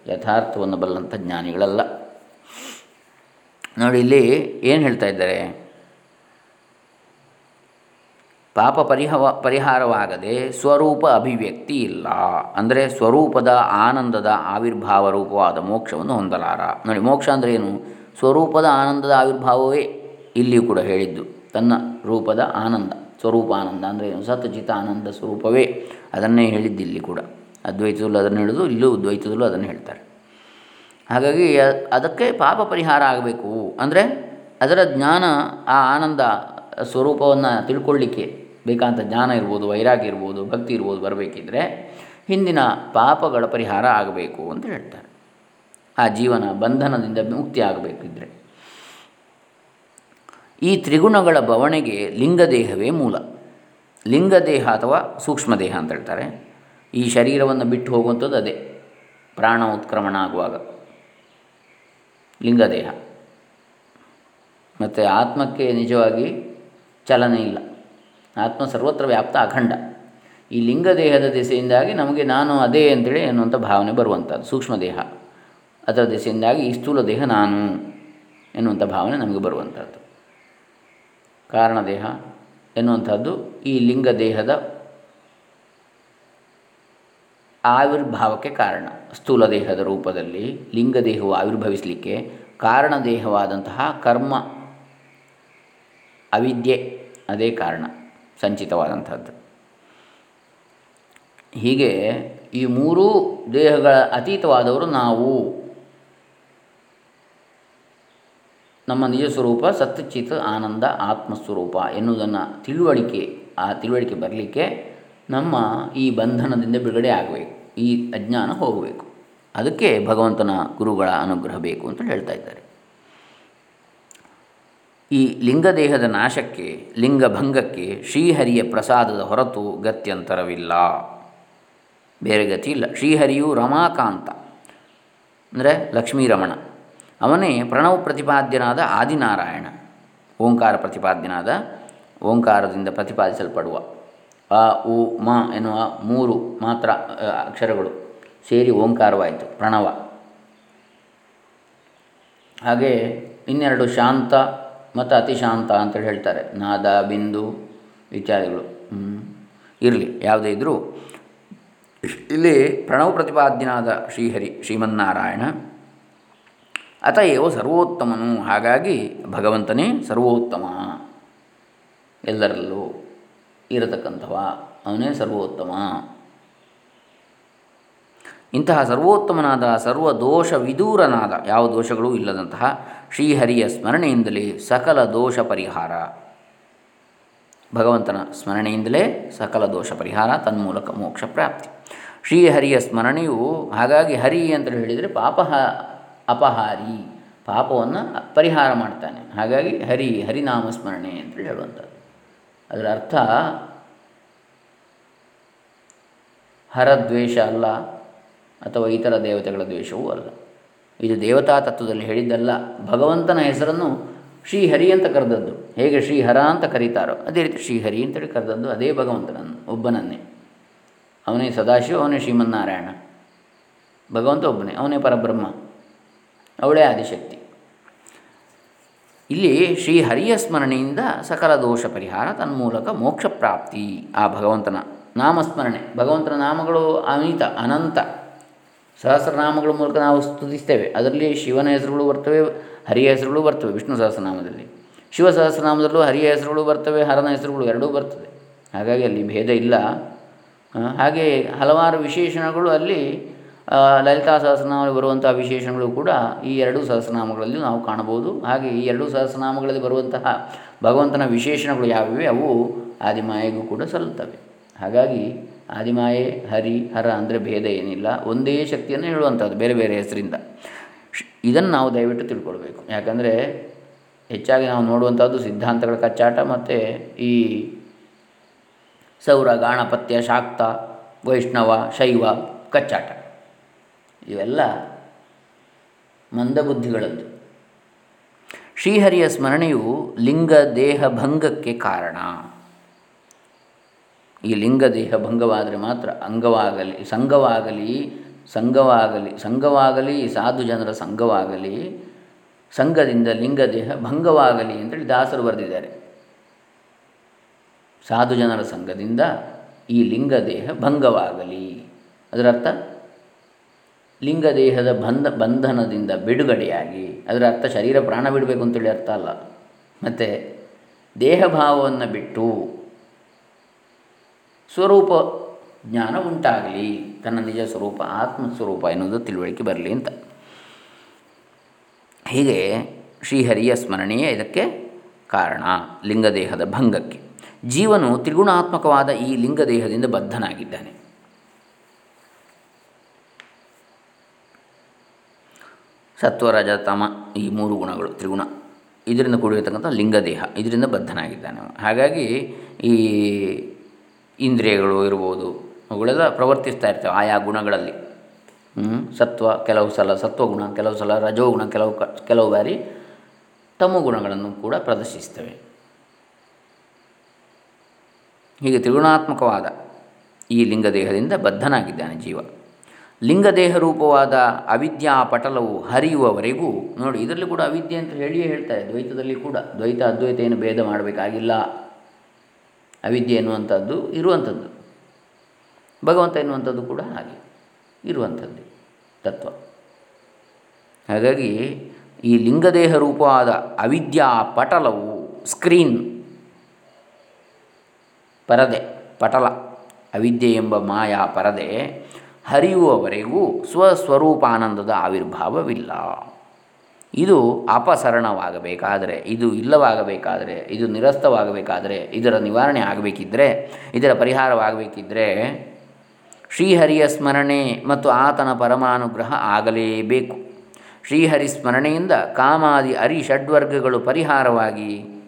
ಯಥಾರ್ಥವನ್ನು ಬಲ್ಲಂಥ ಜ್ಞಾನಿಗಳಲ್ಲ. ನೋಡಿ, ಇಲ್ಲಿ ಏನು ಹೇಳ್ತಾ ಇದ್ದಾರೆ? ಪಾಪ ಪರಿಹವ, ಪರಿಹಾರವಾಗದೆ ಸ್ವರೂಪ ಅಭಿವ್ಯಕ್ತಿ ಇಲ್ಲ. ಅಂದರೆ ಸ್ವರೂಪದ ಆನಂದದ ಆವಿರ್ಭಾವ ರೂಪವಾದ ಮೋಕ್ಷವನ್ನು ಹೊಂದಲಾರ. ನೋಡಿ, ಮೋಕ್ಷ ಅಂದರೆ ಏನು? ಸ್ವರೂಪದ ಆನಂದದ ಆವಿರ್ಭಾವವೇ ಇಲ್ಲಿಯೂ ಕೂಡ ಹೇಳಿದ್ದು. ತನ್ನ ರೂಪದ ಆನಂದ. ಸ್ವರೂಪಾನಂದ ಅಂದರೆ ಸತ್ ಆನಂದ ಸ್ವರೂಪವೇ ಅದನ್ನೇ ಹೇಳಿದ್ದಿಲ್ಲಿ ಕೂಡ. ಅದ್ವೈತದಲ್ಲೂ ಅದನ್ನು ಹೇಳೋದು, ಇಲ್ಲೂ ದ್ವೈತದಲ್ಲೂ ಅದನ್ನು ಹೇಳ್ತಾರೆ. ಹಾಗಾಗಿ ಅದಕ್ಕೆ ಪಾಪ ಪರಿಹಾರ ಆಗಬೇಕು ಅಂದರೆ ಅದರ ಜ್ಞಾನ, ಆ ಆನಂದ ಸ್ವರೂಪವನ್ನು ತಿಳ್ಕೊಳ್ಳಿಕ್ಕೆ ಬೇಕಾದಂಥ ಜ್ಞಾನ ಇರ್ಬೋದು, ವೈರಾಗ್ಯ ಇರ್ಬೋದು, ಭಕ್ತಿ ಇರ್ಬೋದು ಬರಬೇಕಿದ್ರೆ ಹಿಂದಿನ ಪಾಪಗಳ ಪರಿಹಾರ ಆಗಬೇಕು ಅಂತ ಹೇಳ್ತಾರೆ. ಆ ಜೀವನ ಬಂಧನದಿಂದ ಮುಕ್ತಿ ಆಗಬೇಕಿದ್ರೆ. ಈ ತ್ರಿಗುಣಗಳ ಬವಣೆಗೆ ಲಿಂಗದೇಹವೇ ಮೂಲ. ಲಿಂಗದೇಹ ಅಥವಾ ಸೂಕ್ಷ್ಮದೇಹ ಅಂತ ಹೇಳ್ತಾರೆ. ಈ ಶರೀರವನ್ನು ಬಿಟ್ಟು ಹೋಗುವಂಥದ್ದು ಅದೇ. ಪ್ರಾಣ ಉತ್ಕ್ರಮಣ ಆಗುವಾಗ. ಲಿಂಗದೇಹ. ಮತ್ತು ಆತ್ಮಕ್ಕೆ ನಿಜವಾಗಿ ಚಲನೆ ಇಲ್ಲ. ಆತ್ಮ ಸರ್ವತ್ರ ವ್ಯಾಪ್ತ ಅಖಂಡ. ಈ ಲಿಂಗದೇಹದ ದಿಸೆಯಿಂದಾಗಿ ನಮಗೆ ನಾನು ಅದೇ ಅಂತೇಳಿ ಎನ್ನುವಂಥ ಭಾವನೆ ಬರುವಂಥದ್ದು. ಸೂಕ್ಷ್ಮ ದೇಹ ಅದರ ದಿಸೆಯಿಂದಾಗಿ ಈ ಸ್ಥೂಲ ದೇಹ ನಾನು ಎನ್ನುವಂಥ ಭಾವನೆ ನಮಗೆ ಬರುವಂಥದ್ದು. ಕಾರಣದೇಹ ಎನ್ನುವಂಥದ್ದು ಈ ಲಿಂಗ ದೇಹದ ಆವಿರ್ಭಾವಕ್ಕೆ ಕಾರಣ. ಸ್ಥೂಲ ದೇಹದ ರೂಪದಲ್ಲಿ ಲಿಂಗ ದೇಹವು ಆವಿರ್ಭವಿಸಲಿಕ್ಕೆ ಕಾರಣ ದೇಹವಾದಂತಹ ಕರ್ಮ ಅವಿದ್ಯೆ ಅದೇ ಕಾರಣ ಸಂಚಿತವಾದಂಥದ್ದು. ಹೀಗೆ ಈ ಮೂರೂ ದೇಹಗಳ ಅತೀತವಾದವರು ನಾವು. ನಮ್ಮ ನಿಜ ಸ್ವರೂಪ ಸತ್ಚಿತ್ ಆನಂದ, ಆತ್ಮಸ್ವರೂಪ ಎನ್ನುವುದನ್ನು ತಿಳುವಳಿಕೆ, ಆ ತಿಳುವಳಿಕೆ ಬರಲಿಕ್ಕೆ ನಮ್ಮ ಈ ಬಂಧನದಿಂದ ಬಿಡುಗಡೆ ಆಗಬೇಕು, ಈ ಅಜ್ಞಾನ ಹೋಗಬೇಕು. ಅದಕ್ಕೆ ಭಗವಂತನ ಗುರುಗಳ ಅನುಗ್ರಹ ಬೇಕು ಅಂತ ಹೇಳ್ತಾ ಇದ್ದಾರೆ. ಈ ಲಿಂಗದೇಹದ ನಾಶಕ್ಕೆ ಲಿಂಗಭಂಗಕ್ಕೆ ಶ್ರೀಹರಿಯ ಪ್ರಸಾದದ ಹೊರತು ಗತ್ಯಂತರವಿಲ್ಲ. ಬೇರೆ ಗತಿ ಇಲ್ಲ. ಶ್ರೀಹರಿಯು ರಮಾಕಾಂತ, ಅಂದರೆ ಲಕ್ಷ್ಮೀರಮಣ. ಅವನೇ ಪ್ರಣವ ಪ್ರತಿಪಾದ್ಯನಾದ ಆದಿನಾರಾಯಣ, ಓಂಕಾರ ಪ್ರತಿಪಾದ್ಯನಾದ ಓಂಕಾರದಿಂದ ಪ್ರತಿಪಾದಿಸಲ್ಪಡುವ ಆ, ಉ, ಮ ಎನ್ನುವ ಮೂರು ಮಾತ್ರ ಅಕ್ಷರಗಳು ಸೇರಿ ಓಂಕಾರವಾಯಿತು, ಪ್ರಣವ. ಹಾಗೆ ಇನ್ನೆರಡು ಶಾಂತ ಮತ್ತು ಅತಿಶಾಂತ ಅಂತೇಳಿ ಹೇಳ್ತಾರೆ. ನಾದ, ಬಿಂದು ಇತ್ಯಾದಿಗಳು. ಇರಲಿ, ಯಾವುದೇ ಇದ್ದರೂ ಇಲ್ಲಿ ಪ್ರಣವ ಪ್ರತಿಪಾದ್ಯನಾದ ಶ್ರೀಹರಿ, ಶ್ರೀಮನ್ನಾರಾಯಣ ಅತಏವ ಸರ್ವೋತ್ತಮನು. ಹಾಗಾಗಿ ಭಗವಂತನೇ ಸರ್ವೋತ್ತಮ. ಎಲ್ಲರಲ್ಲೂ ಇರತಕ್ಕಂಥವ ಅವನೇ ಸರ್ವೋತ್ತಮ. ಇಂತಹ ಸರ್ವೋತ್ತಮನಾದ ಸರ್ವ ದೋಷ ವಿದೂರನಾದ ಯಾವ ದೋಷಗಳು ಇಲ್ಲದಂತಹ ಶ್ರೀಹರಿಯ ಸ್ಮರಣೆಯಿಂದಲೇ ಸಕಲ ದೋಷ ಪರಿಹಾರ. ಭಗವಂತನ ಸ್ಮರಣೆಯಿಂದಲೇ ಸಕಲ ದೋಷ ಪರಿಹಾರ, ತನ್ಮೂಲಕ ಮೋಕ್ಷ ಪ್ರಾಪ್ತಿ. ಶ್ರೀಹರಿಯ ಸ್ಮರಣೆಯು ಹಾಗಾಗಿ ಹರಿ ಅಂತ ಹೇಳಿದರೆ ಪಾಪ ಅಪಹಾರಿ, ಪಾಪವನ್ನು ಪರಿಹಾರ ಮಾಡ್ತಾನೆ. ಹಾಗಾಗಿ ಹರಿ, ಹರಿನಾಮ ಸ್ಮರಣೆ ಅಂತೇಳಿ ಹೇಳುವಂಥದ್ದು. ಅದರ ಅರ್ಥ ಹರದ್ವೇಷ ಅಲ್ಲ, ಅಥವಾ ಇತರ ದೇವತೆಗಳ ದ್ವೇಷವೂ ಅಲ್ಲ. ಇದು ದೇವತಾ ತತ್ವದಲ್ಲಿ ಹೇಳಿದ್ದಲ್ಲ. ಭಗವಂತನ ಹೆಸರನ್ನು ಶ್ರೀಹರಿ ಅಂತ ಕರೆದದ್ದು. ಹೇಗೆ ಶ್ರೀಹರ ಅಂತ ಕರೀತಾರೋ ಅದೇ ರೀತಿ ಶ್ರೀಹರಿ ಅಂತೇಳಿ ಕರೆದದ್ದು ಅದೇ ಭಗವಂತನನ್ನು, ಒಬ್ಬನನ್ನೇ. ಅವನೇ ಸದಾಶಿವ, ಅವನೇ ಶ್ರೀಮನ್ನಾರಾಯಣ. ಭಗವಂತ ಒಬ್ಬನೇ, ಅವನೇ ಪರಬ್ರಹ್ಮ. ಅವಳೇ ಆದಿಶಕ್ತಿ. ಇಲ್ಲಿ ಶ್ರೀ ಹರಿಯ ಸ್ಮರಣೆಯಿಂದ ಸಕಲ ದೋಷ ಪರಿಹಾರ ತನ್ಮೂಲಕ ಮೋಕ್ಷ ಪ್ರಾಪ್ತಿ. ಆ ಭಗವಂತನ ನಾಮಸ್ಮರಣೆ. ಭಗವಂತನ ನಾಮಗಳು ಅನಿತ, ಅನಂತ. ಸಹಸ್ರನಾಮಗಳ ಮೂಲಕ ನಾವು ಸ್ತುತಿಸ್ತೇವೆ. ಅದರಲ್ಲಿ ಶಿವನ ಹೆಸರುಗಳು ಬರ್ತವೆ, ಹರಿಯ ಹೆಸರುಗಳು ಬರ್ತವೆ ವಿಷ್ಣು ಸಹಸ್ರನಾಮದಲ್ಲಿ. ಶಿವ ಸಹಸ್ರನಾಮದಲ್ಲೂ ಹರಿಯ ಹೆಸರುಗಳು ಬರ್ತವೆ, ಹರನ ಹೆಸರುಗಳು ಎರಡೂ ಬರ್ತದೆ. ಹಾಗಾಗಿ ಅಲ್ಲಿ ಭೇದ ಇಲ್ಲ. ಹಾಗೆ ಹಲವಾರು ವಿಶೇಷಣಗಳು ಅಲ್ಲಿ ಲಲಿತಾ ಸಹಸ್ರನಾಮದಲ್ಲಿ ಬರುವಂತಹ ವಿಶೇಷಣಗಳು ಕೂಡ ಈ ಎರಡು ಸಹಸ್ರನಾಮಗಳಲ್ಲಿ ನಾವು ಕಾಣಬಹುದು. ಹಾಗೆ ಈ ಎರಡು ಸಹಸ್ರನಾಮಗಳಲ್ಲಿ ಬರುವಂತಹ ಭಗವಂತನ ವಿಶೇಷಣಗಳು ಯಾವಿವೆ ಅವು ಆದಿಮಾಯೆಗೂ ಕೂಡ ಸಲ್ಲುತ್ತವೆ. ಹಾಗಾಗಿ ಆದಿಮಾಯೆ, ಹರಿ, ಹರ ಅಂದರೆ ಭೇದ ಏನಿಲ್ಲ. ಒಂದೇ ಶಕ್ತಿಯನ್ನು ಹೇಳುವಂಥದ್ದು ಬೇರೆ ಬೇರೆ ಹೆಸರಿಂದ. ಇದನ್ನು ನಾವು ದಯವಿಟ್ಟು ತಿಳ್ಕೊಳ್ಬೇಕು. ಯಾಕಂದರೆ ಹೆಚ್ಚಾಗಿ ನಾವು ನೋಡುವಂಥದ್ದು ಸಿದ್ಧಾಂತಗಳ ಕಚ್ಚಾಟ ಮತ್ತು ಈ ಸೌರ, ಗಾಣಪತ್ಯ, ಶಾಕ್ತ, ವೈಷ್ಣವ, ಶೈವ ಕಚ್ಚಾಟ. ಇವೆಲ್ಲ ಮಂದಬುದ್ಧಿಗಳದ್ದು. ಶ್ರೀಹರಿಯ ಸ್ಮರಣೆಯು ಲಿಂಗ ದೇಹ ಭಂಗಕ್ಕೆ ಕಾರಣ. ಈ ಲಿಂಗ ದೇಹ ಭಂಗವಾದರೆ ಮಾತ್ರ ಅಂಗವಾಗಲಿ, ಸಂಘವಾಗಲಿ ಸಂಘವಾಗಲಿ ಸಂಘವಾಗಲಿ, ಸಾಧು ಜನರ ಸಂಘವಾಗಲಿ, ಸಂಘದಿಂದ ಲಿಂಗದೇಹ ಭಂಗವಾಗಲಿ ಅಂತೇಳಿ ದಾಸರು ಬರೆದಿದ್ದಾರೆ. ಸಾಧು ಜನರ ಸಂಘದಿಂದ ಈ ಲಿಂಗ ದೇಹ ಭಂಗವಾಗಲಿ. ಅದರರ್ಥ ಲಿಂಗದೇಹದ ಬಂಧ, ಬಂಧನದಿಂದ ಬಿಡುಗಡೆಯಾಗಿ, ಅದರ ಅರ್ಥ ಶರೀರ ಪ್ರಾಣ ಬಿಡಬೇಕು ಅಂತೇಳಿ ಅರ್ಥ ಅಲ್ಲ. ಮತ್ತು ದೇಹಭಾವವನ್ನು ಬಿಟ್ಟು ಸ್ವರೂಪ ಜ್ಞಾನ ಉಂಟಾಗಲಿ, ತನ್ನ ನಿಜ ಸ್ವರೂಪ, ಆತ್ಮ ಸ್ವರೂಪ ಎನ್ನುವುದು ತಿಳುವಳಿಕೆ ಬರಲಿ ಅಂತ. ಹೀಗೆ ಶ್ರೀಹರಿಯ ಸ್ಮರಣೆಯೇ ಇದಕ್ಕೆ ಕಾರಣ, ಲಿಂಗದೇಹದ ಭಂಗಕ್ಕೆ. ಜೀವನು ತ್ರಿಗುಣಾತ್ಮಕವಾದ ಈ ಲಿಂಗದೇಹದಿಂದ ಬದ್ಧನಾಗಿದ್ದಾನೆ. ಸತ್ವರಜ ತಮ ಈ ಮೂರು ಗುಣಗಳು, ತ್ರಿಗುಣ. ಇದರಿಂದ ಕೂಡಿರತಕ್ಕಂಥ ಲಿಂಗದೇಹ, ಇದರಿಂದ ಬದ್ಧನಾಗಿದ್ದಾನೆ ಹಾಗಾಗಿ ಈ ಇಂದ್ರಿಯಗಳು ಇರ್ಬೋದು, ಅವುಗಳೆಲ್ಲ ಪ್ರವರ್ತಿಸ್ತಾ ಇರ್ತವೆ ಆಯಾ ಗುಣಗಳಲ್ಲಿ. ಸತ್ವ, ಕೆಲವು ಸಲ ಸತ್ವಗುಣ, ಕೆಲವು ಸಲ ರಜೋಗುಣ, ಕೆಲವು ಕ, ಕೆಲವು ಬಾರಿ ತಮ್ಮ ಗುಣಗಳನ್ನು ಕೂಡ ಪ್ರದರ್ಶಿಸ್ತವೆ. ಹೀಗೆ ತ್ರಿಗುಣಾತ್ಮಕವಾದ ಈ ಲಿಂಗದೇಹದಿಂದ ಬದ್ಧನಾಗಿದ್ದಾನೆ ಜೀವ. ಲಿಂಗದೇಹ ರೂಪವಾದ ಅವಿದ್ಯಾ ಪಟಲವು ಹರಿಯುವವರೆಗೂ, ನೋಡಿ ಇದರಲ್ಲಿ ಕೂಡ ಅವಿದ್ಯೆ ಅಂತ ಹೇಳಿಯೇ ಹೇಳ್ತಾರೆ ದ್ವೈತದಲ್ಲಿ ಕೂಡ. ದ್ವೈತ ಅದ್ವೈತ ಏನು ಭೇದ ಮಾಡಬೇಕಾಗಿಲ್ಲ. ಅವಿದ್ಯೆ ಎನ್ನುವಂಥದ್ದು ಇರುವಂಥದ್ದು. ಭಗವಂತ ಎನ್ನುವಂಥದ್ದು ಕೂಡ ಹಾಗೆ, ಇರುವಂಥದ್ದು ತತ್ವ. ಹಾಗಾಗಿ ಈ ಲಿಂಗದೇಹ ರೂಪವಾದ ಅವಿದ್ಯಾ ಪಟಲವು ಸ್ಕ್ರೀನ್, ಪರದೆ, ಪಟಲ, ಅವಿದ್ಯೆ ಎಂಬ ಮಾಯಾ ಪರದೆ ಹರಿಯುವವರೆಗೂ ಸ್ವಸ್ವರೂಪಾನಂದದ ಆವಿರ್ಭಾವವಿಲ್ಲ. ಇದು ಅಪಸರಣವಾಗಬೇಕಾದರೆ, ಇದು ಇಲ್ಲವಾಗಬೇಕಾದರೆ, ಇದು ನಿರಸ್ತವಾಗಬೇಕಾದರೆ, ಇದರ ನಿವಾರಣೆ ಆಗಬೇಕಿದ್ದರೆ ಇದರ ಪರಿಹಾರವಾಗಬೇಕಿದ್ದರೆ ಶ್ರೀಹರಿಯ ಸ್ಮರಣೆ ಮತ್ತು ಆತನ ಪರಮಾನುಗ್ರಹ ಆಗಲೇಬೇಕು. ಶ್ರೀಹರಿ ಸ್ಮರಣೆಯಿಂದ ಕಾಮಾದಿ ಅರಿ ಷಡ್ವರ್ಗಗಳು ಪರಿಹಾರವಾಗಿ,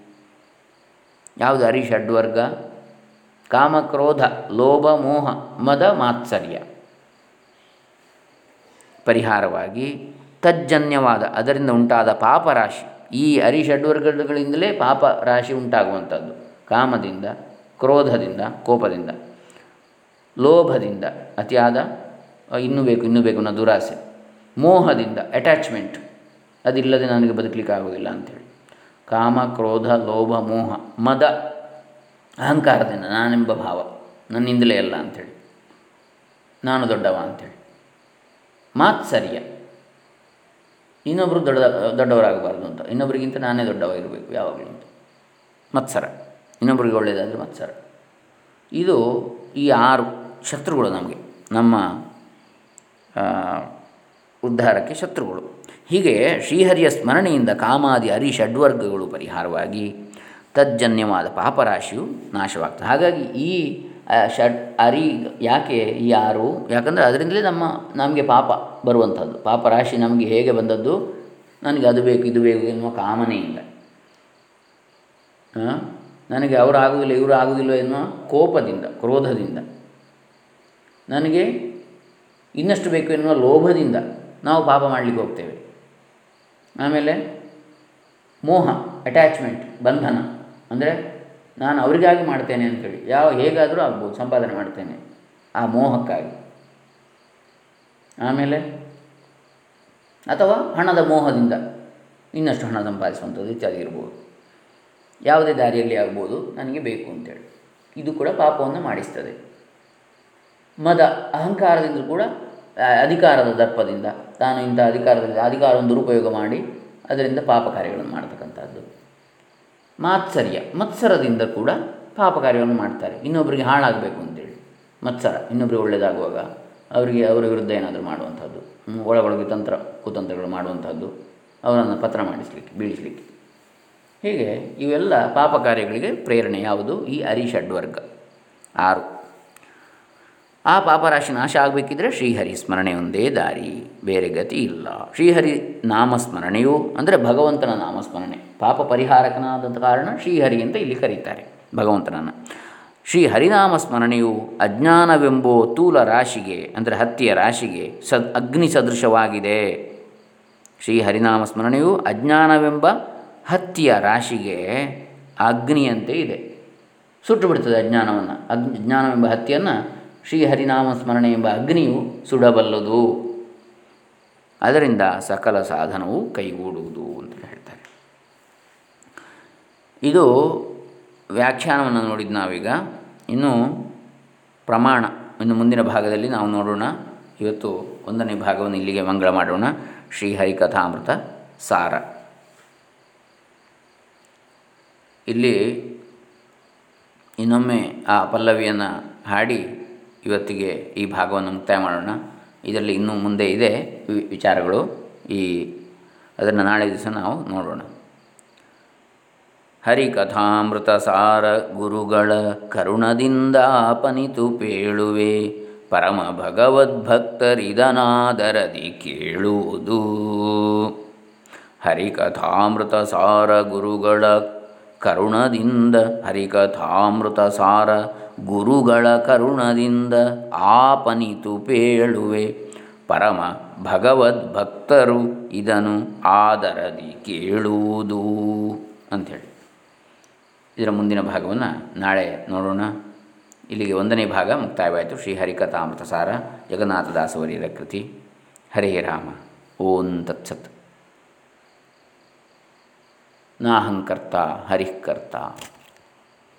ಯಾವುದು ಅರಿ ಷಡ್ವರ್ಗ? ಕಾಮಕ್ರೋಧ, ಲೋಭ, ಮೋಹ, ಮದ, ಮಾತ್ಸರ್ಯ. ಪರಿಹಾರವಾಗಿ ತಜ್ಜನ್ಯವಾದ, ಅದರಿಂದ ಉಂಟಾದ ಪಾಪರಾಶಿ. ಈ ಅರಿಷಡ್ವರ್ಗಗಳಿಂದಲೇ ಪಾಪ ರಾಶಿ ಉಂಟಾಗುವಂಥದ್ದು. ಕಾಮದಿಂದ, ಕ್ರೋಧದಿಂದ, ಕೋಪದಿಂದ, ಲೋಭದಿಂದ ಅತಿಯಾದ ಇನ್ನೂ ಬೇಕು ಇನ್ನೂ ಬೇಕು ಅನ್ನೋ ದುರಾಸೆ. ಮೋಹದಿಂದ ಅಟ್ಯಾಚ್ಮೆಂಟ್ ಅದಿಲ್ಲದೆ ನನಗೆ ಬದುಕಲಿಕ್ಕೆ ಆಗೋದಿಲ್ಲ ಅಂಥೇಳಿ. ಕಾಮ, ಕ್ರೋಧ, ಲೋಭ, ಮೋಹ, ಮದ, ಅಹಂಕಾರದಿಂದ ನಾನೆಂಬ ಭಾವ ನನ್ನಿಂದಲೇ ಅಲ್ಲ ಅಂಥೇಳಿ. ನಾನು ದೊಡ್ಡವ ಅಂಥೇಳಿ. ಮಾತ್ಸರ್ಯ ಇನ್ನೊಬ್ಬರು ದೊಡ್ಡ ದೊಡ್ಡವರಾಗಬಾರ್ದು ಅಂತ. ಇನ್ನೊಬ್ಬರಿಗಿಂತ ನಾನೇ ದೊಡ್ಡವಾಗಿರಬೇಕು ಯಾವಾಗಲೂ ಅಂತ. ಮತ್ಸರ ಇನ್ನೊಬ್ಬರಿಗೆ ಒಳ್ಳೆಯದಾದರೆ ಮತ್ಸರ ಇದು ಈ ಆರು ಶತ್ರುಗಳು ನಮಗೆ. ನಮ್ಮ ಉದ್ಧಾರಕ್ಕೆ ಶತ್ರುಗಳು. ಹೀಗೆ ಶ್ರೀಹರಿಯ ಸ್ಮರಣೆಯಿಂದ ಕಾಮಾದಿ ಅರಿ ಷಡ್ವರ್ಗಗಳು ಪರಿಹಾರವಾಗಿ ತಜ್ಜನ್ಯವಾದ ಪಾಪರಾಶಿಯು ನಾಶವಾಗ್ತದೆ. ಹಾಗಾಗಿ ಈ ಷಡ್, ಅರಿ ಯಾಕೆ ಈ ಆರು? ಯಾಕಂದರೆ ಅದರಿಂದಲೇ ನಮ್ಮ, ನಮಗೆ ಪಾಪ ಬರುವಂಥದ್ದು. ಪಾಪ ರಾಶಿ ನಮಗೆ ಹೇಗೆ ಬಂದದ್ದು? ನನಗೆ ಅದು ಬೇಕು, ಇದು ಬೇಕು ಎನ್ನುವ ಕಾಮನೆಯಿಂದ ನನಗೆ ಅವರು ಆಗುವುದಿಲ್ಲ ಇವರು ಆಗುವುದಿಲ್ಲ ಎನ್ನುವ ಕೋಪದಿಂದ, ಕ್ರೋಧದಿಂದ. ನನಗೆ ಇನ್ನಷ್ಟು ಬೇಕು ಎನ್ನುವ ಲೋಭದಿಂದ ನಾವು ಪಾಪ ಮಾಡಲಿಕ್ಕೆ ಹೋಗ್ತೇವೆ. ಆಮೇಲೆ ಮೋಹ ಅಟ್ಯಾಚ್ಮೆಂಟ್ ಬಂಧನ. ಅಂದರೆ ನಾನು ಅವರಿಗಾಗಿ ಮಾಡ್ತೇನೆ ಅಂತೇಳಿ. ಯಾವ ಹೇಗಾದರೂ ಆಗ್ಬೋದು, ಸಂಪಾದನೆ ಮಾಡ್ತೇನೆ ಆ ಮೋಹಕ್ಕಾಗಿ. ಆಮೇಲೆ? ಅಥವಾ ಹಣದ ಮೋಹದಿಂದ ಇನ್ನಷ್ಟು ಹಣ ಸಂಪಾದಿಸುವಂಥದ್ದು ಇತ್ಯಾದಿ ಇರ್ಬೋದು. ಯಾವುದೇ ದಾರಿಯಲ್ಲಿ ಆಗ್ಬೋದು, ನನಗೆ ಬೇಕು ಅಂತೇಳಿ. ಇದು ಕೂಡ ಪಾಪವನ್ನು ಮಾಡಿಸ್ತದೆ. ಮದ ಅಹಂಕಾರದಿಂದ ಕೂಡ ಅಧಿಕಾರದ ದರ್ಪದಿಂದ, ತಾನು ಇಂಥ ಅಧಿಕಾರದಲ್ಲಿ ಅಧಿಕಾರವನ್ನು ದುರುಪಯೋಗ ಮಾಡಿ, ಅದರಿಂದ ಪಾಪ ಕಾರ್ಯಗಳನ್ನು ಮಾಡ್ತಕ್ಕಂಥದ್ದು. ಮಾತ್ಸರ್ಯ. ಮತ್ಸರದಿಂದ ಕೂಡ ಪಾಪ ಕಾರ್ಯವನ್ನು ಮಾಡ್ತಾರೆ. ಇನ್ನೊಬ್ಬರಿಗೆ ಹಾಳಾಗಬೇಕು ಅಂತೇಳಿ. ಮತ್ಸರ. ಇನ್ನೊಬ್ಬರಿಗೆ ಒಳ್ಳೆಯದಾಗುವಾಗ ಅವರಿಗೆ ಅವರ ವಿರುದ್ಧ ಏನಾದರೂ ಮಾಡುವಂಥದ್ದು. ಒಳಗೊಳಗೆ ತಂತ್ರ, ಕುತಂತ್ರಗಳು ಮಾಡುವಂಥದ್ದು. ಅವರನ್ನು ಪತ್ರ ಮಾಡಿಸಲಿಕ್ಕೆ, ಬೀಳಿಸಲಿಕ್ಕೆ. ಹೀಗೆ ಇವೆಲ್ಲ ಪಾಪ ಕಾರ್ಯಗಳಿಗೆ ಪ್ರೇರಣೆ ಯಾವುದು? ಈ ಅರಿಷಡ್ವರ್ಗ. ಆರು. ಆ ಪಾಪರಾಶಿ ನಾಶ ಆಗಬೇಕಿದ್ರೆ ಶ್ರೀಹರಿ ಸ್ಮರಣೆ ಒಂದೇ ದಾರಿ. ಬೇರೆ ಗತಿ ಇಲ್ಲ. ಶ್ರೀಹರಿ ನಾಮಸ್ಮರಣೆಯು ಅಂದರೆ ಭಗವಂತನ ನಾಮಸ್ಮರಣೆ. ಪಾಪ ಪರಿಹಾರಕನಾದಂಥ ಕಾರಣ ಶ್ರೀಹರಿ ಅಂತ ಇಲ್ಲಿ ಕರೀತಾರೆ ಭಗವಂತನನ್ನು. ಶ್ರೀ ಹರಿನಾಮ ಸ್ಮರಣೆಯು ಅಜ್ಞಾನವೆಂಬೋ ತೂಲ ರಾಶಿಗೆ ಅಂದರೆ ಹತ್ತಿಯ ರಾಶಿಗೆ ಸದ್ ಅಗ್ನಿ ಸದೃಶವಾಗಿದೆ. ಶ್ರೀ ಹರಿನಾಮ ಸ್ಮರಣೆಯು ಅಜ್ಞಾನವೆಂಬ ಹತ್ತಿಯ ರಾಶಿಗೆ ಅಗ್ನಿಯಂತೆ ಇದೆ. ಸುಟ್ಟು ಬಿಡ್ತದೆ ಅಜ್ಞಾನವನ್ನು. ಜ್ಞಾನವೆಂಬ ಹತ್ತಿಯನ್ನು ಶ್ರೀಹರಿನಾಮ ಸ್ಮರಣೆ ಎಂಬ ಅಗ್ನಿಯು ಸುಡಬಲ್ಲದು. ಅದರಿಂದ ಸಕಲ ಸಾಧನವು ಕೈಗೂಡುವುದು ಅಂತ ಹೇಳ್ತಾರೆ. ಇದು ವ್ಯಾಖ್ಯಾನವನ್ನು ನೋಡಿದ್ದು ನಾವೀಗ. ಇನ್ನು ಪ್ರಮಾಣ, ಇನ್ನು ಮುಂದಿನ ಭಾಗದಲ್ಲಿ ನಾವು ನೋಡೋಣ. ಇವತ್ತು ಒಂದನೇ ಭಾಗವನ್ನು ಇಲ್ಲಿಗೆ ಮಂಗಳ ಮಾಡೋಣ. ಶ್ರೀಹರಿಕಥಾಮೃತ ಸಾರ. ಇಲ್ಲಿ ಇನ್ನೊಮ್ಮೆ ಆ ಪಲ್ಲವಿಯನ್ನು ಹಾಡಿ ಇವತ್ತಿಗೆ ಈ ಭಾಗವನ್ನು ಮುಕ್ತಾಯ ಮಾಡೋಣ. ಇದರಲ್ಲಿ ಇನ್ನೂ ಮುಂದೆ ಇದೆ ವಿಚಾರಗಳು. ಈ ಅದನ್ನು ನಾಳೆ ದಿವಸ ನಾವು ನೋಡೋಣ. ಹರಿಕಥಾಮೃತ ಸಾರ ಗುರುಗಳ ಕರುಣದಿಂದ ಅಪನಿತು ಪೇಳುವೆ. ಪರಮ ಭಗವದ್ಭಕ್ತರಿದನಾದರದಿ ಕೇಳುವುದು. ಹರಿಕಥಾಮೃತ ಸಾರ ಗುರುಗಳ ಕರುಣದಿಂದ ಹರಿಕಥಾಮೃತ ಸಾರ ಗುರುಗಳ ಕರುಣದಿಂದ ಆಪನಿತು ಪೇಳುವೆ. ಪರಮ ಭಗವದ್ ಭಕ್ತರು ಇದನ್ನು ಆದರದಿ ಕೇಳುವುದು ಅಂಥೇಳಿ. ಇದರ ಮುಂದಿನ ಭಾಗವನ್ನು ನಾಳೆ ನೋಡೋಣ. ಇಲ್ಲಿಗೆ ಒಂದನೇ ಭಾಗ ಮುಕ್ತಾಯವಾಯಿತು. ಶ್ರೀ ಹರಿಕಥಾಮೃತ ಸಾರ ಜಗನ್ನಾಥದಾಸವರಿಯರ ಕೃತಿ. ಹರೇ ರಾಮ, ಓಂ ತತ್ಸತ್. ನಾಹಂಕರ್ತ ಹರಿಃಕರ್ತ